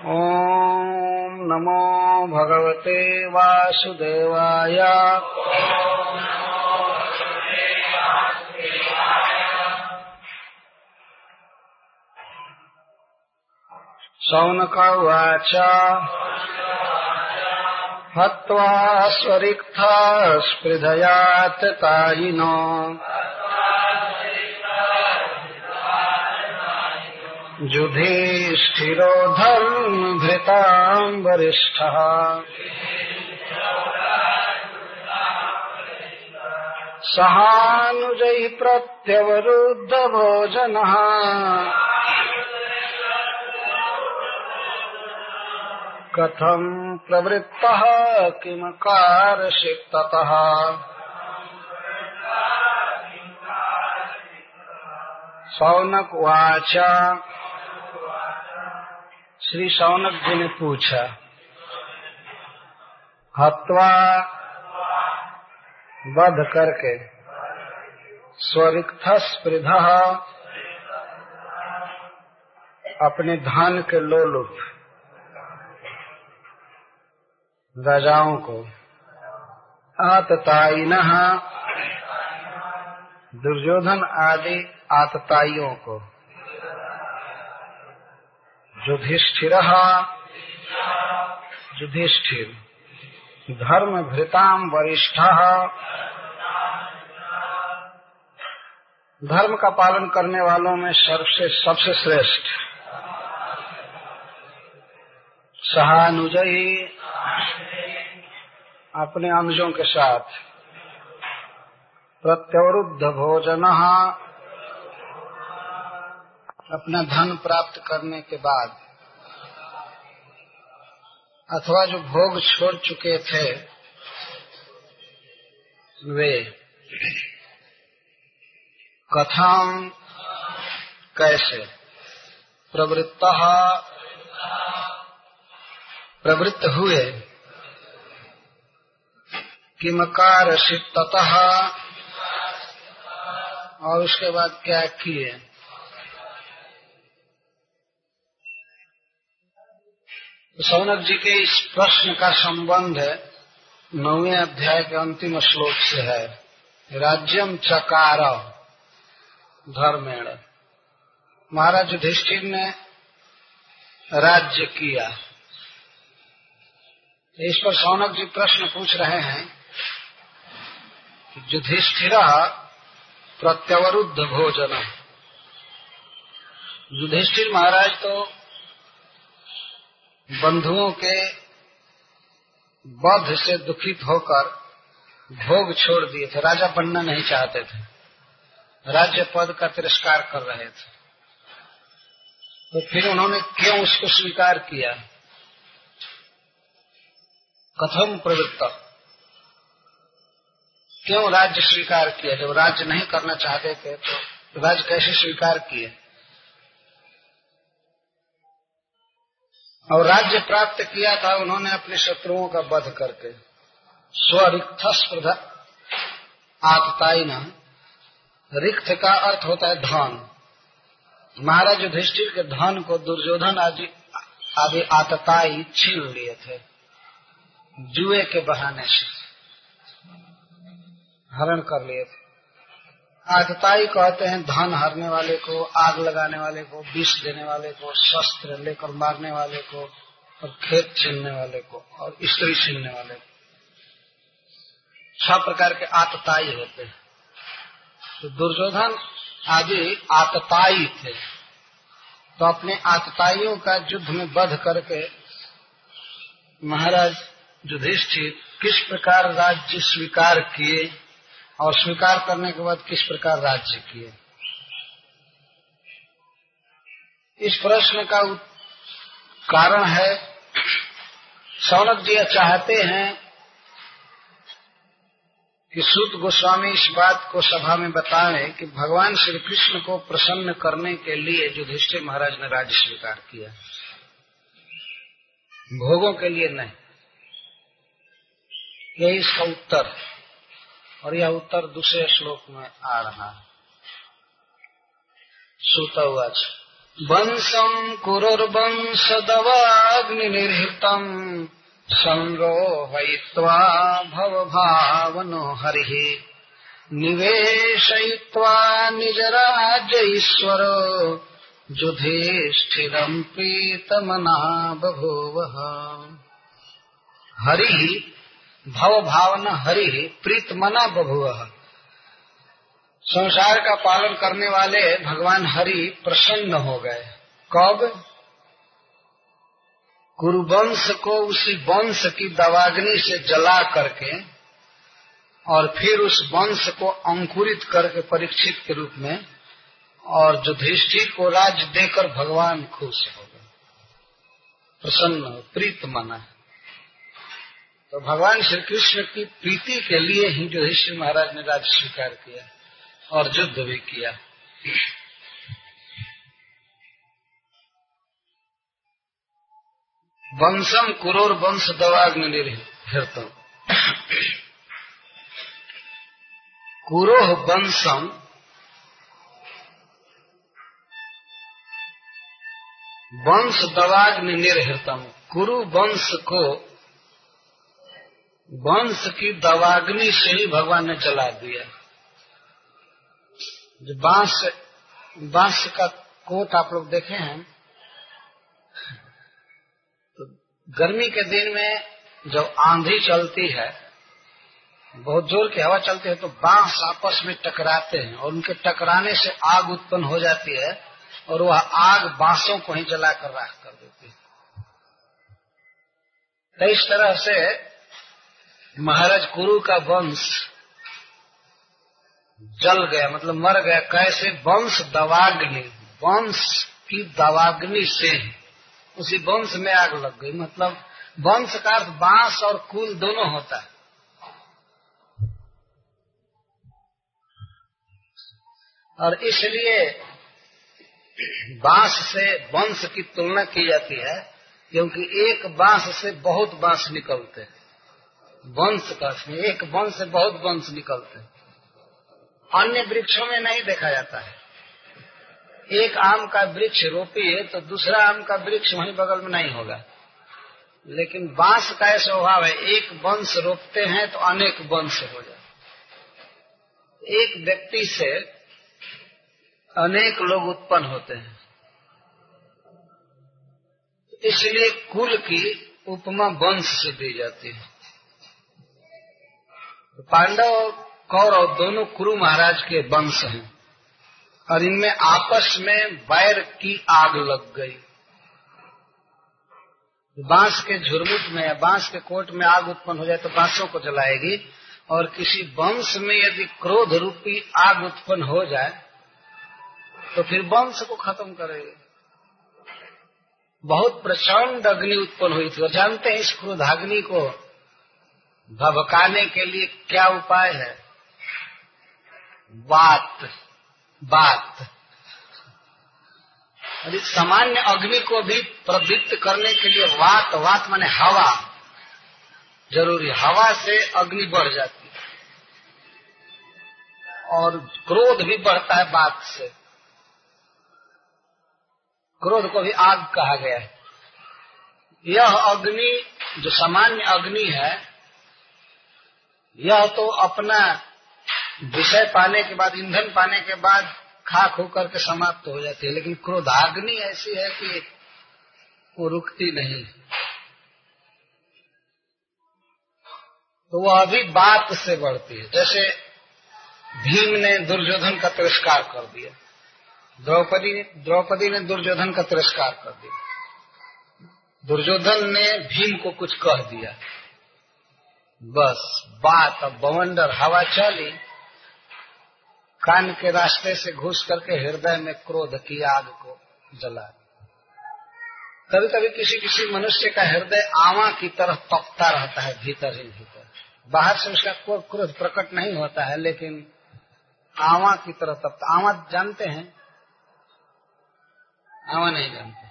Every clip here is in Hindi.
ॐ नमो भगवते वासुदेवाय। शौनक उवाच हत्वा स्वरिक्था स्पृधयात् तायिनो। युधिष्ठिरो धर्मभृताम् वरिष्ठः सहानुजैः प्रत्यवरुद्धभोजनः। कथम् प्रवृत्तः किमकारशिक्ततः सौनक उवाच। श्री सौनक जी ने पूछा, हत्वा वध करके स्वरिक्त स्पृध अपने धान के लोलुप राजाओं को आतताइन दुर्योधन आदि आतताइयों को युधिष्ठिर। युधिष्ठिर। धर्म भृताम वरिष्ठ। धर्म का पालन करने वालों में सबसे सबसे श्रेष्ठ। सहानुजयी। अपने अनुजों के साथ। प्रत्यवरुद्ध भोजन। अपना धन प्राप्त करने के बाद, अथवा जो भोग छोड़ चुके थे, वे कथम कैसे? प्रवृत्त प्रवृत्त हुए। किमकार ततः। और उसके बाद क्या किए? सौनक जी के इस प्रश्न का संबंध नौवे अध्याय के अंतिम श्लोक से है। राज्यम चकार धर्मेण। महाराज युधिष्ठिर ने राज्य किया। इस पर सौनक जी प्रश्न पूछ रहे हैं युधिष्ठिर प्रत्यवरुद्ध भोजन युधिष्ठिर महाराज तो बंधुओं के बध से दुखित होकर भोग छोड़ दिए थे। राजा बनना नहीं चाहते थे। राज्य पद का तिरस्कार कर रहे थे। तो फिर उन्होंने क्यों उसको स्वीकार किया? कथम प्रवृत्त। क्यों राज्य स्वीकार किया? जब राज्य नहीं करना चाहते थे तो राज्य कैसे स्वीकार किए? और राज्य प्राप्त किया था, उन्होंने अपने शत्रुओं का वध करके। स्पर्धा आतताई न रिक्त का अर्थ होता है धन। महाराज युधिष्ठिर के धन को दुर्योधन आदि आदि आतताई छीन लिए थे। जुए के बहाने से हरण कर लिए थे। आतताई कहते हैं, धन हरने वाले को, आग लगाने वाले को, विष देने वाले को, शस्त्र लेकर मारने वाले को, और खेत छीनने वाले को, और स्त्री छीनने वाले को। छह प्रकार के आतताई होते हैं। तो दुर्योधन आदि आतताई थे। तो अपने आतताइयों का युद्ध में वध करके महाराज युधिष्ठिर किस प्रकार राज्य स्वीकार किए? और स्वीकार करने के बाद किस प्रकार राज्य किए? इस प्रश्न का कारण है सौनक जी चाहते हैं कि सूत गोस्वामी इस बात को सभा में बताएँ कि भगवान श्री कृष्ण को प्रसन्न करने के लिए युधिष्ठिर महाराज ने राज्य स्वीकार किया। भोगों के लिए नहीं। यही इसका उत्तर। और यह उत्तर दूसरे श्लोक में आ रहा है। सुतवाच वंशम् कुरुर्वंशदवाग्निनिर्हितम् संरोहयित्वा भवभावनो हरिः निवेशयित्वा निजराज्य जुधिष्ठिरम् प्रीतमना बभूवः हरि भव भावना हरि प्रीत मना बभूवः। संसार का पालन करने वाले भगवान हरि प्रसन्न हो गए। कब? कुरुवंश को उसी वंश की दवाग्नि से जला करके और फिर उस वंश को अंकुरित करके परीक्षित के रूप में और युधिष्ठिर को राज देकर भगवान खुश हो गए। प्रसन्न प्रीत मना। तो भगवान श्री कृष्ण की प्रीति के लिए ही जो युधिष्ठिर महाराज ने राज स्वीकार किया और युद्ध भी किया। वंशम कुरोर वंश दवाग्नि निर्तम कुरोह वंशम वंश दवाग्नि निर्हृतम कुरु वंश को वंश की दवाग्नि से ही भगवान ने जला दिया। जो बाँस बाँस का कोट आप लोग देखे हैं तो गर्मी के दिन में जब आंधी चलती है, बहुत ज़ोर की हवा चलती है तो बाँस आपस में टकराते हैं और उनके टकराने से आग उत्पन्न हो जाती है और वह आग बांसों को ही जलाकर राख कर देती है। तो इस तरह से महाराज कुरु का वंश जल गया मतलब मर गया, कैसे वंश दवाग्नि, वंश की दवाग्नि से उसी वंश में आग लग गई। मतलब वंश का अर्थ बाँस और कुल दोनों होता है। और इसलिए बाँस से वंश की तुलना की जाती है, क्योंकि एक बाँस से बहुत बाँस निकलते हैं। वंश का एक वंश से बहुत वंश निकलते हैं। अन्य वृक्षों में नहीं देखा जाता है। एक आम का वृक्ष रोपिए तो दूसरा आम का वृक्ष वहीं बगल में नहीं होगा। लेकिन बाँस का ऐसा स्वभाव है, एक वंश रोपते हैं तो अनेक वंश हो जाए एक व्यक्ति से अनेक लोग उत्पन्न होते हैं। इसलिए कुल की उपमा वंश से दी जाती है। पांडव और कौरव दोनों कुरु महाराज के वंश हैं और इनमें आपस में बैर की आग लग गई। बाँस के झुरमुट में बाँस के कोट में आग उत्पन्न हो जाए तो बांसों को जलाएगी और किसी वंश में यदि क्रोध रूपी आग उत्पन्न हो जाए तो फिर वंश को खत्म करेगी। बहुत प्रचंड अग्नि उत्पन्न हुई थी और जानते हैं इस क्रोधाग्नि को भभकाने के लिए क्या उपाय है? बात। बात सामान्य अग्नि को भी प्रवृत्त करने के लिए वात वात माने हवा। ज़रूरी हवा से अग्नि बढ़ जाती है। और क्रोध भी बढ़ता है बात से। क्रोध को भी आग कहा गया है। यह अग्नि, जो सामान्य अग्नि है यह तो अपना विषय पाने के बाद, ईंधन पाने के बाद खाक होकर के समाप्त हो जाती है। लेकिन क्रोधाग्नि ऐसी है कि वो रुकती नहीं। तो वह अभी बात से बढ़ती है। जैसे भीम ने दुर्योधन का तिरस्कार कर दिया। द्रौपदी ने द्रौपदी ने दुर्योधन का तिरस्कार कर दिया। दुर्योधन ने भीम को कुछ कह दिया। बस, बात अब बवंडर हवा चली। कान के रास्ते से घुस करके हृदय में क्रोध की आग को जला। कभी कभी किसी किसी मनुष्य का हृदय आवा की तरह तपता रहता है, भीतर ही भीतर। बाहर से उसका कोई क्रोध प्रकट नहीं होता है, लेकिन आवा की तरह तपता। आवा जानते हैं? आवा नहीं जानते।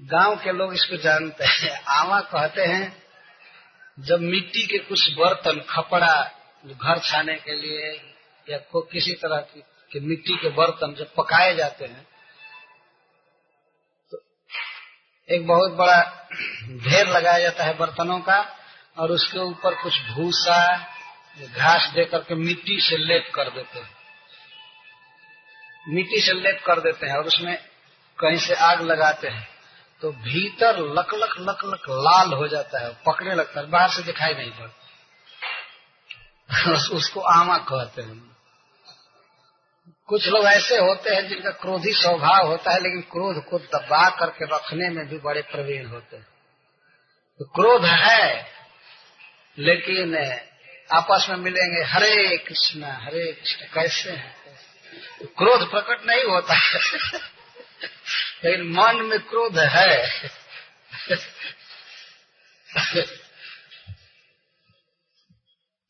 गाँव के लोग इसको जानते हैं। आवा कहते हैं जब मिट्टी के कुछ बर्तन खपड़ा घर छाने के लिए या को किसी तरह की, कि मिट्टी के बर्तन जब पकाए जाते हैं तो एक बहुत बड़ा ढेर लगाया जाता है बर्तनों का और उसके ऊपर कुछ भूसा, घास दे करके मिट्टी से लेप कर देते हैं। मिट्टी से लेप कर देते हैं और उसमें कहीं से आग लगाते हैं। तो भीतर लक लक लक लक लाल हो जाता है, पकने लगता है, बाहर से दिखाई नहीं पड़ता। उसको आमा कहते हैं। कुछ लोग ऐसे होते हैं जिनका क्रोधी स्वभाव होता है, लेकिन क्रोध को दबा करके रखने में भी बड़े प्रवीण होते हैं। तो क्रोध है, लेकिन आपस में मिलेंगे, हरे कृष्ण हरे कृष्ण, कैसे हैं? तो क्रोध प्रकट नहीं होता है। लेकिन मन में क्रोध है।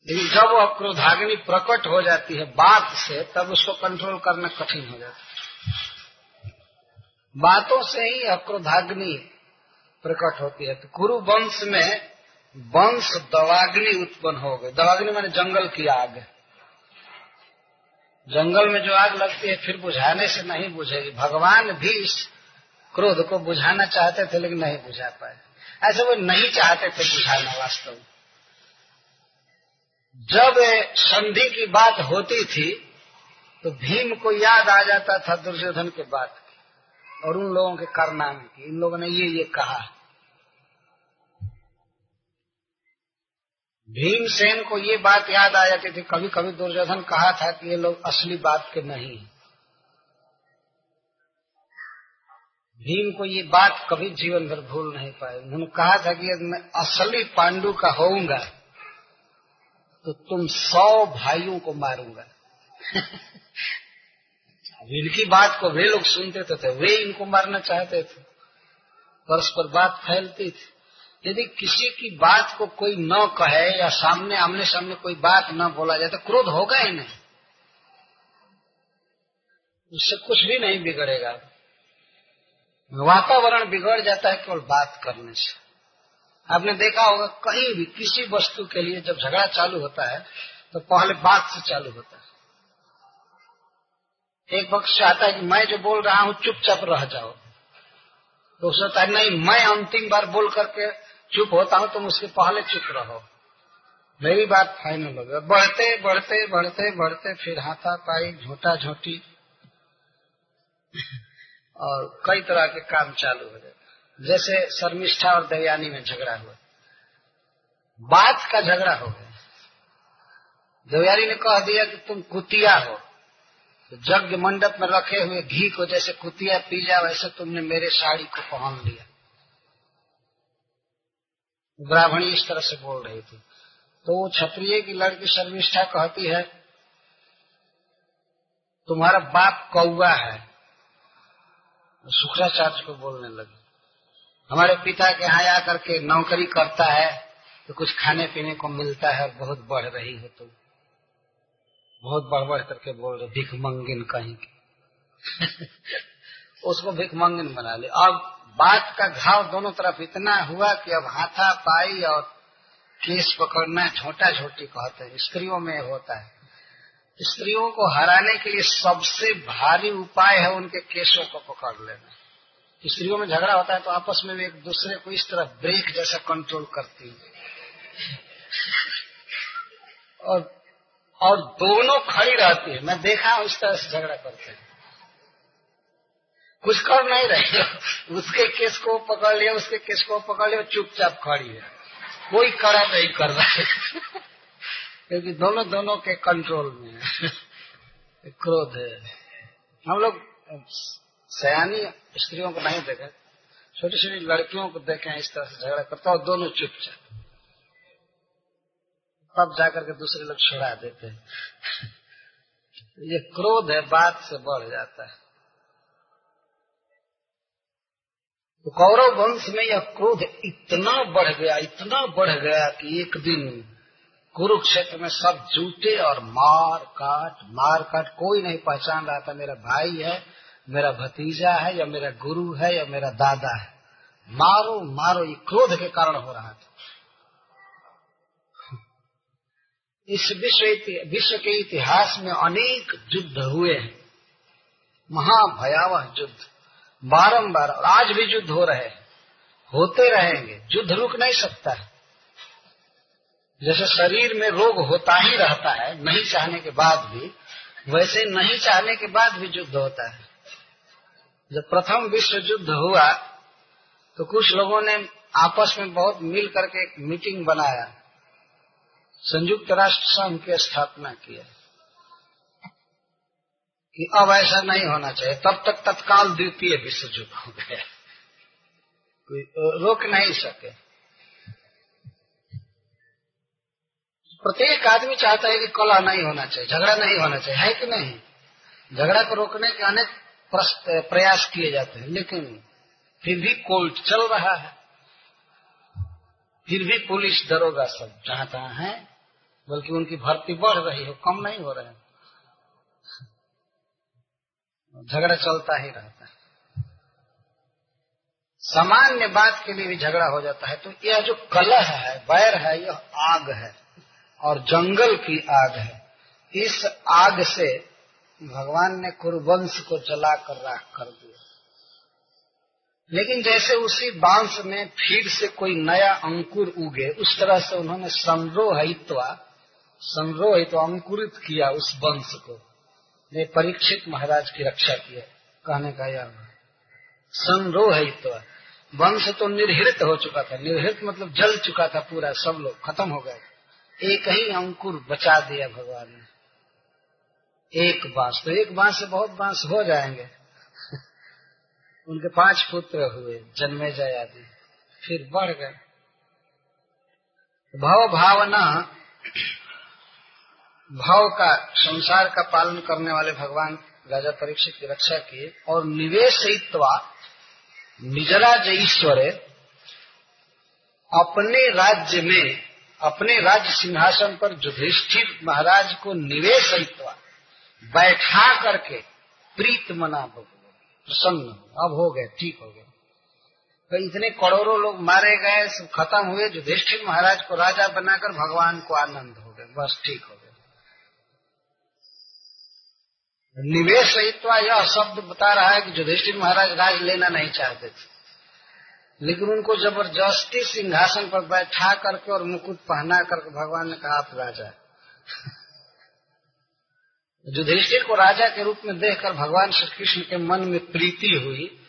लेकिन जब वह क्रोधाग्नि प्रकट हो जाती है बात से, तब उसको कंट्रोल करना कठिन हो जाता है। बातों से ही अक्रोधाग्नि प्रकट होती है। तो कुरु वंश में वंश दवाग्नि उत्पन्न हो गए दवाग्नि मैंने जंगल की आग। जंगल में जो आग लगती है, फिर बुझाने से नहीं बुझेगी। भगवान भी इस क्रोध को बुझाना चाहते थे, लेकिन नहीं बुझा पाए। ऐसे वो नहीं चाहते थे बुझाना वास्तव। में जब संधि की बात होती थी तो भीम को याद आ जाता था दुर्योधन के बात की, और उन लोगों के कारनामे की। इन लोगों ने ये ये कहा, भीमसेन को ये बात याद आ जाती थी। कभी कभी दुर्योधन कहा था कि ये लोग असली बात के नहीं भीम को ये बात कभी जीवन भर भूल नहीं पाए। उन्होंने कहा था कि यदि मैं असली पांडु का होऊँगा तो तुम सौ भाइयों को मारूँगा। इनकी बात को वे लोग सुनते थे, थे वे इनको मारना चाहते थे। परस्पर बात फैलती थी। यदि किसी की बात को कोई न कहे या सामने आमने सामने कोई बात न बोला जाए तो क्रोध होगा ही नहीं। उससे कुछ भी नहीं बिगड़ेगा। वातावरण बिगड़ जाता है, केवल बात करने से। आपने देखा होगा, कहीं भी किसी वस्तु के लिए जब झगड़ा चालू होता है तो पहले बात से चालू होता है। एक पक्ष चाहता है कि मैं जो बोल रहा हूँ, चुपचाप रह जाओ। तो सोचता है नहीं, मैं अंतिम बार बोल करके चुप होता हूँ, तुम उसके पहले चुप रहो। मेरी बात फाइनल हो गया बढ़ते बढ़ते बढ़ते बढ़ते, फिर हाथा पाई झोटा झोटी और कई तरह के काम चालू हो जाते जैसे शर्मिष्ठा और दयानी में झगड़ा हुआ। बात का झगड़ा हो गया। देवयानी ने कह दिया कि तुम कुतिया हो। तो यज्ञ मंडप में रखे हुए घी को जैसे कुतिया पी जाओ वैसे तुमने मेरे साड़ी को पहन लिया। ब्राह्मणी इस तरह से बोल रही थी। तो वो क्षत्रिय की लड़की शर्मिष्ठा कहती है, तुम्हारा बाप कौआ है। शुक्राचार्य को बोलने लगे। हमारे पिता के यहाँ आकर के नौकरी करता है तो कुछ खाने पीने को मिलता है, बहुत बढ़ रही हो तुम बहुत बढ़ बढ़ करके बोल रहे भिख मंगिन कहीं की। उसको भिख मंगिन बना ले। अब बात का घाव दोनों तरफ़ इतना हुआ कि अब हाथा पाई और केस पकड़ना छोटा छोटी कहते हैं। स्त्रियों में होता है। स्त्रियों को हराने के लिए सबसे भारी उपाय है उनके केसों को पकड़ लेना। स्त्रियों में झगड़ा होता है तो आपस में भी एक दूसरे को इस तरह ब्रेक जैसा कंट्रोल करती है। और और दोनों खड़ी रहती है। मैं देखा इस तरह से झगड़ा करते हैं। कुछ कर नहीं रहे उसके केस को पकड़ लिया, उसके केस को पकड़ लिया, चुपचाप खड़ी है। कोई कड़ा नहीं कर रहा है। क्योंकि दोनों दोनों के कंट्रोल में है। क्रोध है। हम लोग सयानी स्त्रियों को नहीं देखे छोटी छोटी लड़कियों को देखे इस तरह से झगड़ा करता और दोनों चुपचाप। तब जाकर के दूसरे लोग छोड़ा देते हैं। ये क्रोध है, बात से बढ़ जाता है। तो कौरव वंश में यह क्रोध इतना बढ़ गया, इतना बढ़ गया कि एक दिन कुरुक्षेत्र में सब जूटे और मार काट मार काट कोई नहीं पहचान रहा था, मेरा भाई है, मेरा भतीजा है, या मेरा गुरु है, या मेरा दादा है। मारो मारो, ये क्रोध के कारण हो रहा था। इस विश्व विश्व के इतिहास में अनेक युद्ध हुए हैं। महाभयावह युद्ध, बारंबार आज भी युद्ध हो रहे हैं। होते रहेंगे, युद्ध रुक नहीं सकता। है जैसे शरीर में रोग होता ही रहता है, नहीं चाहने के बाद भी, वैसे नहीं चाहने के बाद भी युद्ध होता है। जब प्रथम विश्व युद्ध हुआ तो कुछ लोगों ने आपस में बहुत मिल करके एक मीटिंग बनाया। संयुक्त राष्ट्र संघ की स्थापना किया कि अब ऐसा नहीं होना चाहिए। तब तक तत्काल द्वितीय विश्व युद्ध हो गया। कोई रोक नहीं सके। प्रत्येक आदमी चाहता है कि कला नहीं होना चाहिए, झगड़ा नहीं होना चाहिए, है कि नहीं? झगड़ा को रोकने के अनेक प्रयास किए जाते हैं, लेकिन फिर भी कोर्ट चल रहा है। फिर भी पुलिस दरोगा सब जहाँ तहां है, बल्कि उनकी भर्ती बढ़ रही है, कम नहीं हो रहे हैं। झगड़ा चलता ही रहता है। सामान्य बात के लिए भी झगड़ा हो जाता है तो यह जो कलह है, बैर है, यह आग है। और जंगल की आग है। इस आग से भगवान ने कुरुवंश को जला कर राख कर दिया। लेकिन जैसे उसी बाँस में फिर से कोई नया अंकुर उगे, उस तरह से उन्होंने संरोहित्वा, संरोहित अंकुरित किया उस वंश को। ने परीक्षित महाराज की रक्षा किया कहने का यह संरोहित्वा। वंश तो निर्हित हो चुका था। निर्हित मतलब जल चुका था पूरा, सब लोग खत्म हो गए। एक ही अंकुर बचा दिया भगवान ने। एक बाँस तो एक बाँस से बहुत बाँस हो जाएँगे। उनके पाँच पुत्र हुए, जन्मे जय आदि, फिर बढ़ गए। भाव भावना, भाव का संसार का पालन करने वाले भगवान राजा परीक्षित की रक्षा किए और निवेश निजराज ईश्वर अपने राज्य में अपने राज्य सिंहासन पर युधिष्ठिर महाराज को निवेश बैठा करके प्रीत मना प्रसन्न अब हो गए, ठीक हो गए। तो इतने करोड़ों लोग मारे गए, सब खत्म हुए, युधिष्ठिर महाराज को राजा बनाकर भगवान को आनंद हो गए बस ठीक हो गए निवेश यह शब्द बता रहा है कि युधिष्ठिर महाराज राज लेना नहीं चाहते थे। लेकिन उनको ज़बरदस्ती सिंहासन पर बैठा करके और मुकुट पहना करके भगवान ने कहा, आप राजा युधिष्ठिर को राजा के रूप में देखकर भगवान श्री कृष्ण के मन में प्रीति हुई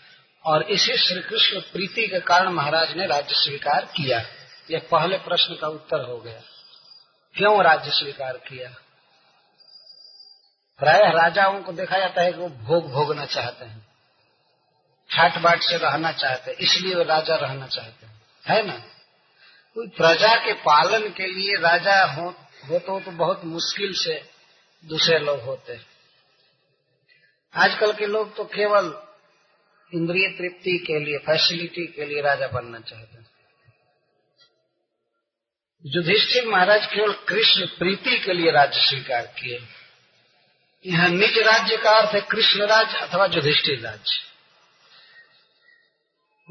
और इसी श्री कृष्ण प्रीति के कारण महाराज ने राज्य स्वीकार किया। यह पहले प्रश्न का उत्तर हो गया। क्यों राज्य स्वीकार किया? प्राय राजाओं को देखा जाता है कि वो भोग भोगना चाहते हैं। ठाट बाट से रहना चाहते इसलिए वो राजा रहना चाहते हैं। ना? कोई प्रजा के पालन के लिए राजा हो, हो तो, तो बहुत मुश्किल से दूसरे लोग होते हैं। आजकल के लोग तो केवल इंद्रिय तृप्ति के लिए फैसिलिटी के लिए राजा बनना चाहते हैं। युधिष्ठिर महाराज केवल कृष्ण प्रीति के लिए राज्य स्वीकार किए। यह निज राज्य का अर्थ है कृष्ण राज्य अथवा युधिष्ठिर राज्य।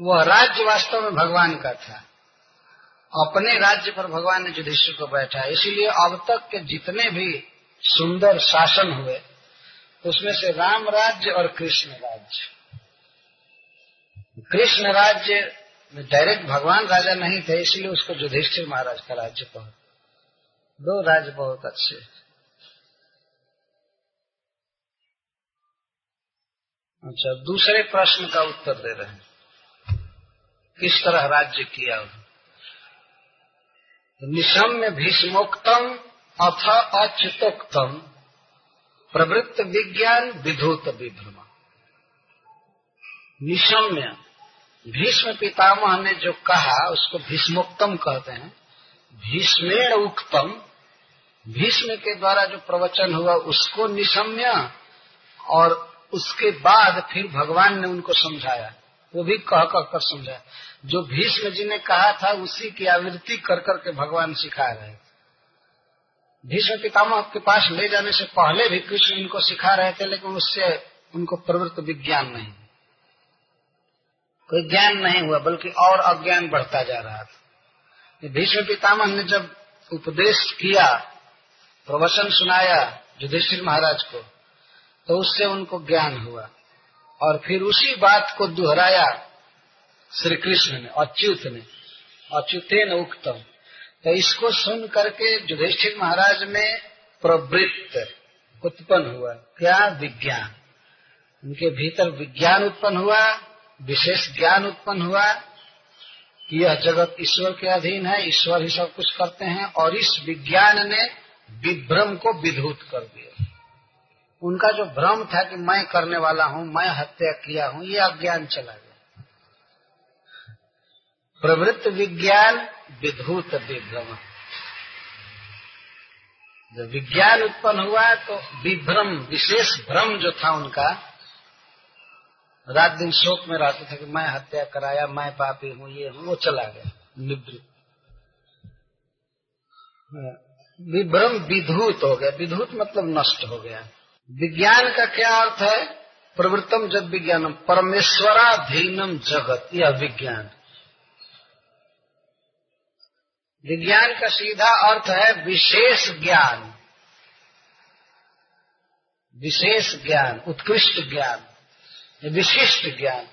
वह राज्य वास्तव में भगवान का था। अपने राज्य पर भगवान ने युधिष्ठिर को बैठा। इसीलिए अब तक के जितने भी सुंदर शासन हुए, उसमें से राम राज्य और कृष्ण राज्य। कृष्ण राज्य में डायरेक्ट भगवान राजा नहीं थे, इसलिए उसको युधिष्ठिर महाराज का राज्य कहो। दो राज्य बहुत अच्छे अच्छा दूसरे प्रश्न का उत्तर दे रहे हैं। किस तरह राज्य किया निशम्य भीष्मोक्तम अथ अच्युतोक्तम प्रवृत्त विज्ञान विधुत विभ्रम। निशम्य भीष्म पितामह ने जो कहा, उसको भीष्मोक्तम कहते हैं। भीष्मेण उक्तम, भीष्म के द्वारा जो प्रवचन हुआ, उसको निशम्य और उसके बाद फिर भगवान ने उनको समझाया। वो भी कह कह कर समझाया जो भीष्म जी ने कहा था, उसी की आवृत्ति कर करके भगवान सिखा रहे थे भीष्म पितामह के पास ले जाने से पहले भी कृष्ण इनको सिखा रहे थे, लेकिन उससे उनको प्रवृत्त विज्ञान नहीं। कोई ज्ञान नहीं हुआ, बल्कि और अज्ञान बढ़ता जा रहा था। भीष्म पितामह ने जब उपदेश किया, प्रवचन सुनाया युधिष्ठिर महाराज को तो उससे उनको ज्ञान हुआ। और फिर उसी बात को दोहराया श्री कृष्ण ने, अच्युत ने। अच्युतेन उक्तम। तो इसको सुन करके युधिष्ठिर महाराज में प्रवृत्त उत्पन्न हुआ। क्या? विज्ञान। उनके भीतर विज्ञान उत्पन्न हुआ, विशेष ज्ञान उत्पन्न हुआ कि यह जगत ईश्वर के अधीन है, ईश्वर ही सब कुछ करते हैं और इस विज्ञान ने विभ्रम को विधूत कर दिया। उनका जो भ्रम था कि मैं करने वाला हूँ, मैं हत्या किया हूँ, ये अज्ञान चला गया। प्रवृत्त विज्ञान, विधूत विभ्रम। जब विज्ञान उत्पन्न हुआ तो विभ्रम, विशेष भ्रम जो था उनका, रात दिन शोक में रहते थे कि मैं हत्या कराया, मैं पापी हूँ, ये हूँ, वो चला गया, निवृत्त। विभ्रम विधूत हो गया। विधूत मतलब नष्ट हो गया। विज्ञान का क्या अर्थ है? प्रवृत्तम जब विज्ञानम, परमेश्वराधीनम जगत, यह विज्ञान विज्ञान का सीधा अर्थ है विशेष ज्ञान। विशेष ज्ञान, उत्कृष्ट ज्ञान विशिष्ट ज्ञान।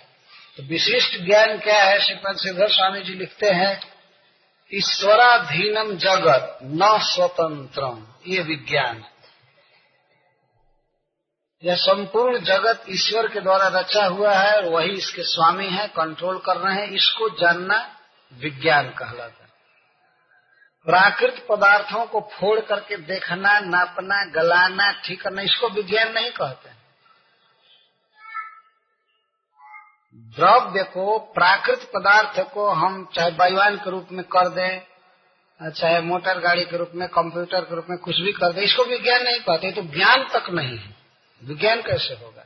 तो विशिष्ट ज्ञान क्या है? श्रीपद श्रीधर स्वामी जी लिखते हैं, ईश्वराधीनम जगत, न स्वतंत्रम, ये विज्ञान। यह संपूर्ण जगत ईश्वर के द्वारा रचा हुआ है और वही इसके स्वामी है कंट्रोल कर रहे हैं। इसको जानना विज्ञान कहलाता है। प्राकृत पदार्थों को फोड़ करके देखना, नापना, गलाना, ठीक करना, इसको विज्ञान नहीं कहते द्रव्य को, प्राकृत पदार्थ को हम चाहे वायुवान के रूप में कर दें, चाहे मोटर गाड़ी के रूप में कंप्यूटर के रूप में कुछ भी कर दे, इसको विज्ञान नहीं कहते तो ज्ञान तक नहीं है। विज्ञान कैसे होगा?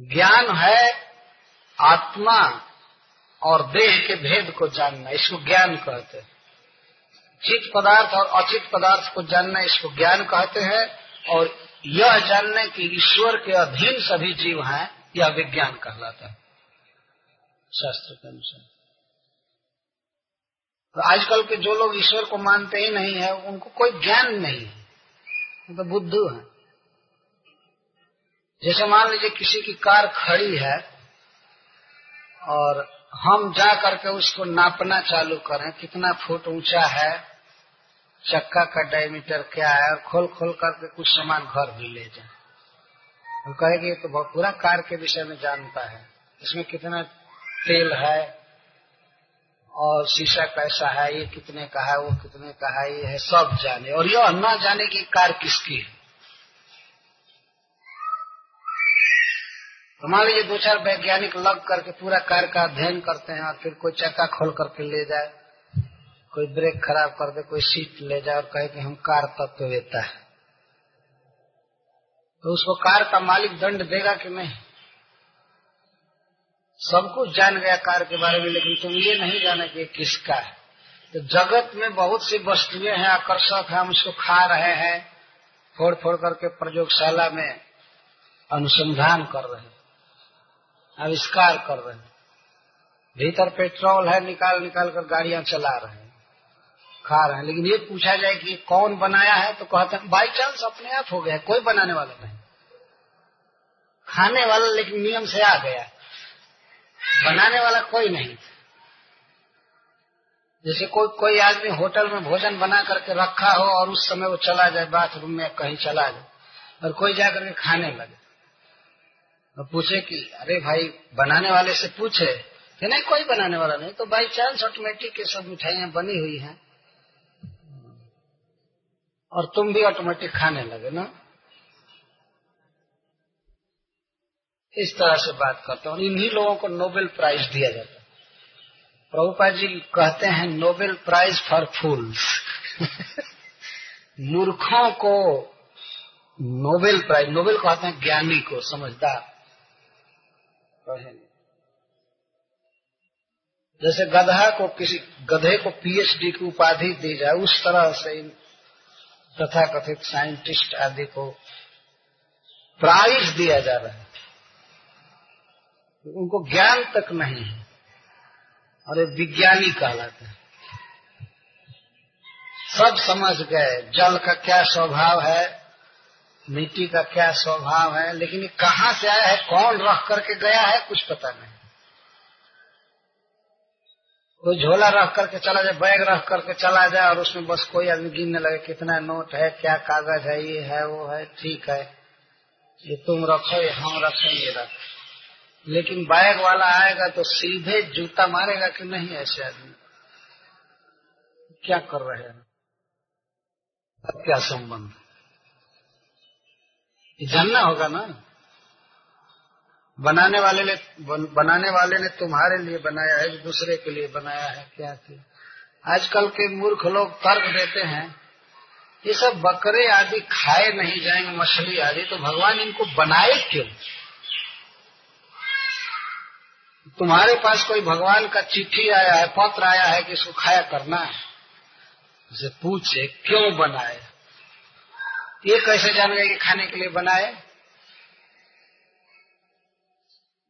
ज्ञान है आत्मा और देह के भेद को जानना, इसको ज्ञान कहते हैं। चित पदार्थ और अचित पदार्थ को जानना, इसको ज्ञान कहते हैं। और यह जानने की ईश्वर के अधीन सभी जीव हैं, यह विज्ञान कहलाता है। शास्त्र के अनुसार। तो आजकल के जो लोग ईश्वर को मानते ही नहीं है, उनको कोई ज्ञान नहीं है। तो बुद्धू है। जैसे मान लीजिए किसी की कार खड़ी है और हम जा करके उसको नापना चालू करें, कितना फुट ऊँचा है, चक्का का डायमीटर क्या है, और खोल खोल करके कुछ सामान घर भी ले जाए। और कहेगी तो बहुत पूरा कार के विषय में जानता है। इसमें कितना तेल है और शीशा कैसा है, ये कितने का है, वो कितने का है, ये है, सब जाने। और यह न जाने की कार किसकी है। तो मान लीजिए दो चार वैज्ञानिक लग करके पूरा कार का अध्ययन करते हैं और फिर कोई चक्का खोल करके ले जाए, कोई ब्रेक खराब कर दे, कोई सीट ले जाए और कहे कि हम कार तत्व देता है। तो उसको कार का मालिक दंड देगा कि नहीं? सब कुछ जान गया कार के बारे में, लेकिन तुम ये नहीं जाना कि किसका है। तो जगत में बहुत सी वस्तुएँ हैं, आकर्षक है, हम उसको खा रहे हैं फोड़ फोड़ करके प्रयोगशाला में अनुसंधान कर रहे हैं। आविष्कार कर रहे हैं। भीतर पेट्रोल है निकाल निकाल कर गाड़ियाँ चला रहे हैं, खा रहे हैं। लेकिन ये पूछा जाए कि कौन बनाया है तो कहते हैं बाई चांस अपने आप हो गया कोई बनाने वाला नहीं। खाने वाला लेकिन नियम से आ गया बनाने वाला कोई नहीं। जैसे कोई कोई आदमी होटल में भोजन बना करके रखा हो और उस समय वो चला जाए, बाथरूम में कहीं चला जाए, और कोई जाकर के खाने लगे। और पूछे कि, अरे भाई, बनाने वाले से पूछे? कि, नहीं, कोई बनाने वाला नहीं तो बाई चांस ऑटोमेटिक के सब मिठाइयाँ बनी हुई हैं। और तुम भी ऑटोमेटिक खाने लगे ना? इस तरह से बात करते हैं। और इन्हीं लोगों को नोबेल प्राइज दिया जाता है। प्रभुपा जी कहते हैं नोबेल प्राइज फॉर फूल्स मूर्खों को नोबेल प्राइज नोबेल कहते हैं ज्ञानी को, समझदार। जैसे गधा को किसी गधे को पीएचडी की उपाधि दी जाए, उस तरह से इन तथा कथित साइंटिस्ट आदि को प्राइज दिया जा रहा है। उनको ज्ञान तक नहीं है और विज्ञानी कहलाते हैं। सब समझ गए, जल का क्या स्वभाव है? मिट्टी का क्या स्वभाव है, लेकिन ये कहाँ से आया है, कौन रख करके गया है, कुछ पता नहीं। कोई झोला रख करके चला जाए, बैग रख करके चला जाए, और उसमें बस कोई आदमी गिनने लगे, कितना नोट है, क्या कागज़ है, ये है, वो है, ठीक है। ये तुम रखो, ये हम रखें, ये रख। लेकिन बैग वाला आएगा तो सीधे जूता मारेगा कि नहीं ऐसे आदमी? क्या कर रहे हैं? क्या संबंध? ये जानना होगा ना? बनाने वाले ने बनाने वाले ने तुम्हारे लिए बनाया है दूसरे के लिए बनाया है, क्या थी आजकल के मूर्ख लोग तर्क देते हैं, ये सब बकरे आदि खाए नहीं जाएँगे, मछली आदि तो भगवान इनको बनाए क्यों? तुम्हारे पास कोई भगवान का चिट्ठी आया है, पत्र आया है कि इसको खाया करना है? उसे पूछे, क्यों बनाए? ये कैसे जान गए कि खाने के लिए बनाए?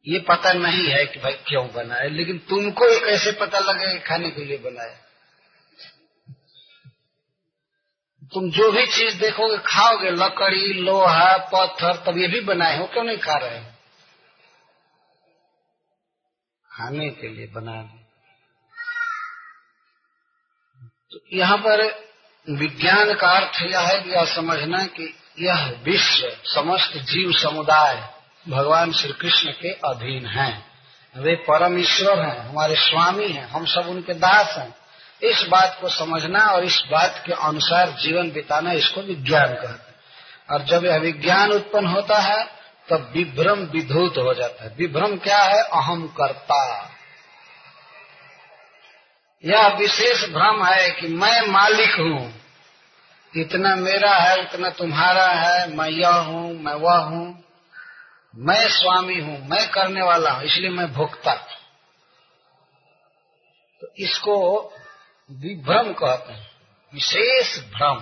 ये पता नहीं है कि भाई क्यों बनाए, लेकिन तुमको ये कैसे पता लगे कि खाने के लिए बनाए। तुम जो भी चीज़ देखोगे, खाओगे, लकड़ी, लोहा, पत्थर, तब ये भी बनाए हो, क्यों नहीं खा रहे हो? खाने के लिए बना तो यहाँ पर विज्ञान का अर्थ यह है कि यह समझना कि यह विश्व, समस्त जीव समुदाय भगवान श्री कृष्ण के अधीन हैं। वे परम ईश्वर हैं, हमारे स्वामी हैं, हम सब उनके दास हैं। इस बात को समझना और इस बात के अनुसार जीवन बिताना इसको विज्ञान कहते हैं। और जब यह विज्ञान उत्पन्न होता है, तब विभ्रम विधूत हो जाता है। विभ्रम क्या है? अहम करता यह विशेष भ्रम है कि मैं मालिक हूँ इतना मेरा है, उतना तुम्हारा है। मैं यह हूँ, मैं वह हूँ। मैं स्वामी हूँ, मैं करने वाला हूँ, इसलिए मैं भोक्ता तो इसको विभ्रम कहते हैं, विशेष भ्रम।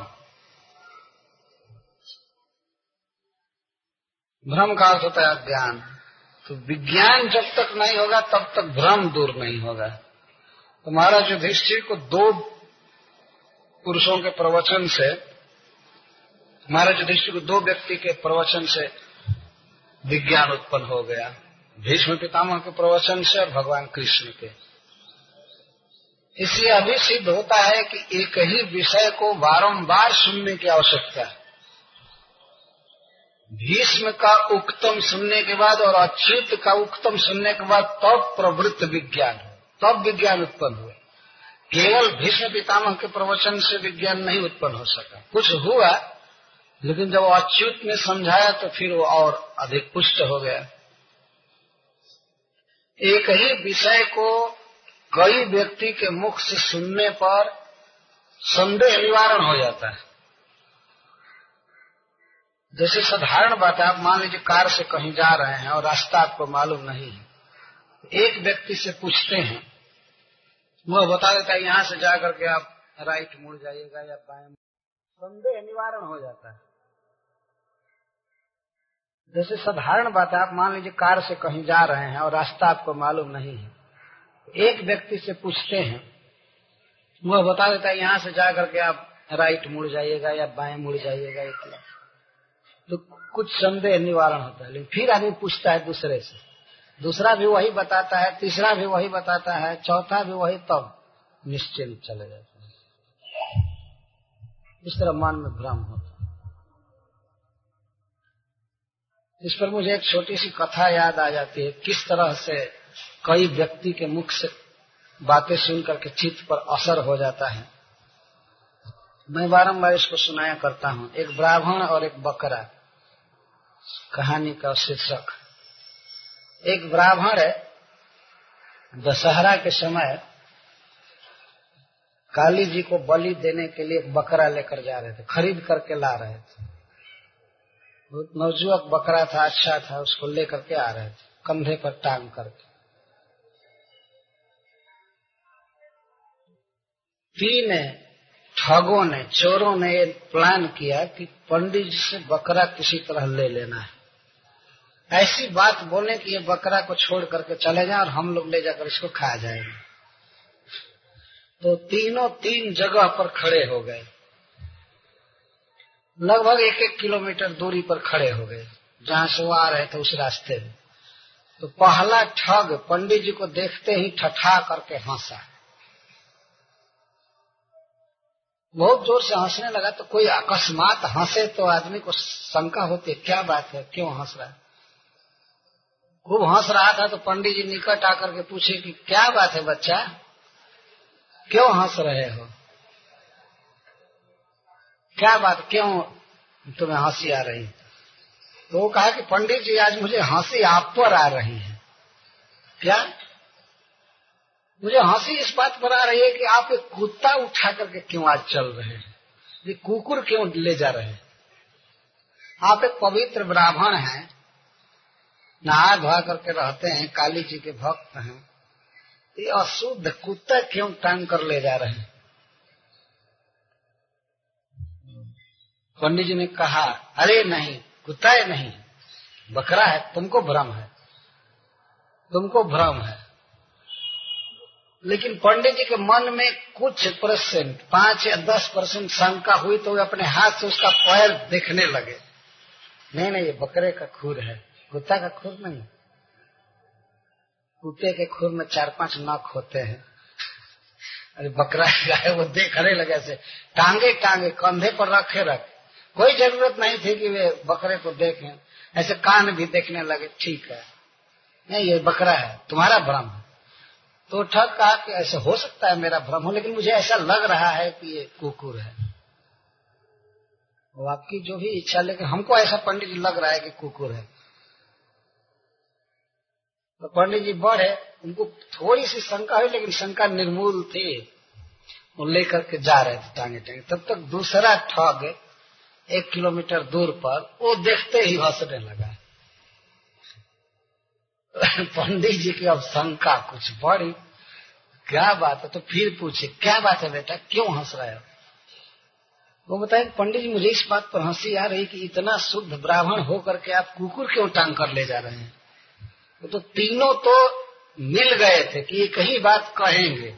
भ्रम का अर्थ होता है अज्ञान। तो विज्ञान जब तक नहीं होगा, तब तक भ्रम दूर नहीं होगा। तो महाराज युधिष्ठिर को दो पुरुषों के प्रवचन से, महाराज युधिष्ठिर को दो व्यक्ति के प्रवचन से विज्ञान उत्पन्न हो गया। भीष्म पितामह के प्रवचन से और भगवान कृष्ण के। इसलिए अभी सिद्ध होता है कि एक ही विषय को बारंबार सुनने की आवश्यकता है। भीष्म का उक्तम सुनने के बाद और अच्युत का उक्तम सुनने के बाद तब तो प्रवृत्त विज्ञान, तब तो विज्ञान उत्पन्न हुए केवल भीष्म पितामह के प्रवचन से विज्ञान नहीं उत्पन्न हो सका। कुछ हुआ, लेकिन जब अच्युत ने समझाया तो फिर वो और अधिक पुष्ट हो गया। एक ही विषय को कई व्यक्ति के मुख से सुनने पर संदेह निवारण हो जाता है। जैसे साधारण बात है, आप मान लीजिए कार से कहीं जा रहे हैं और रास्ता आपको मालूम नहीं है। एक व्यक्ति से पूछते हैं वह बता देता है, यहाँ से जाकर के आप राइट मुड़ जाइएगा या बाएँ संदेह निवारण हो जाता है। जैसे साधारण बात है, आप मान लीजिए कार से कहीं जा रहे हैं और रास्ता आपको मालूम नहीं है, एक व्यक्ति से पूछते हैं वह बता देता है, यहाँ से जा करके आप राइट मुड़ जाइएगा या बाएँ मुड़ जाइएगा, इतना। तो कुछ संदेह निवारण होता है, लेकिन फिर आदमी पूछता है दूसरे से। दूसरा भी वही बताता है, तीसरा भी वही बताता है, चौथा भी वही तब निश्चिंत चले जाते हैं। इस तरह मन में भ्रम होता इस पर मुझे एक छोटी सी कथा याद आ जाती है, किस तरह से कई व्यक्ति के मुख से बातें सुन करके चित्त पर असर हो जाता है। मैं बारंबार इसको सुनाया करता हूँ। एक ब्राह्मण और एक बकरा, कहानी का शीर्षक। एक ब्राह्मण है, दशहरा के समय काली जी को बलि देने के लिए बकरा लेकर जा रहे थे, खरीद करके ला रहे थे। बहुत नवजुवक बकरा था अच्छा था, उसको लेकर के आ रहे थे, कंधे पर टांग करके। तीन ठगों ने, चोरों ने ये प्लान किया कि पंडित जी से बकरा किसी तरह ले लेना है। ऐसी बात बोले कि ये बकरा को छोड़ करके चले जाए और हम लोग ले जाकर इसको खा जाएँगे तो तीनों तीन जगह पर खड़े हो गए। लगभग एक एक किलोमीटर दूरी पर खड़े हो गए। जहाँ से वो आ रहे थे उस रास्ते में। तो पहला ठग पंडित जी को देखते ही ठठा करके हंसा। बहुत ज़ोर से हंसने लगा तो कोई अकस्मात हंसे तो आदमी को शंका होती है, क्या बात है, क्यों हंस रहा है? खूब हंस रहा था तो पंडित जी निकट आकर के पूछे कि क्या बात है बच्चा? क्यों हंस रहे हो? क्या बात, क्यों तुम्हें हँसी आ रही? तो वो कहा कि पंडित जी, आज मुझे हँसी आप पर आ रही है। क्या? मुझे हँसी इस बात पर आ रही है कि आप एक कुत्ता उठा करके क्यों आज चल रहे हैं? ये कुकुर क्यों ले जा रहे हैं? आप एक पवित्र ब्राह्मण हैं नहा धोआ करके रहते हैं, काली जी के भक्त हैं। ये अशुद्ध कुत्ता क्यों टांग कर ले जा रहे हैं? पंडित जी ने कहा, अरे नहीं, कुत्ता है नहीं, बकरा है, तुमको भ्रम है, तुमको भ्रम है। लेकिन पंडित जी के मन में कुछ परसेंट, पाँच या दस परसेंट शंका हुई तो वे अपने हाथ से उसका पैर देखने लगे। नहीं नहीं, ये बकरे का खुर है कुत्ता का खुर नहीं। कुत्ते के खुर में चार पाँच नख होते हैं। अरे बकरा है, वो देखने लगे ऐसे। टांगे टांगे कंधे पर रखे रखे। कोई ज़रूरत नहीं थी कि वे बकरे को देखें। ऐसे कान भी देखने लगे, ठीक है। नहीं, ये बकरा है, तुम्हारा भ्रम है। तो ठग कहा कि ऐसे हो सकता है मेरा भ्रम हो, लेकिन मुझे ऐसा लग रहा है कि ये कुकुर है। वो आपकी जो भी इच्छा, लेकिन हमको ऐसा पंडित जी लग रहा है कि कुकुर है। तो पंडित जी बढ़े, उनको थोड़ी सी शंका हुई, लेकिन शंका निर्मूल थी। वो लेकर के जा रहे थे टांगे टांगे। तब तक दूसरा ठग एक किलोमीटर दूर पर, वो देखते ही हंसने लगा। पंडित जी की अब शंका कुछ बढ़ी। क्या बात है? तो फिर पूछे, क्या बात है बेटा? क्यों हंस रहे हो? वो बताए, पंडित जी मुझे इस बात पर हँसी आ रही कि इतना शुद्ध ब्राह्मण होकर के आप कुकुर क्यों टांग कर ले जा रहे हैं? तो तीनों तो मिल गए थे कि ये कहीं बात कहेंगे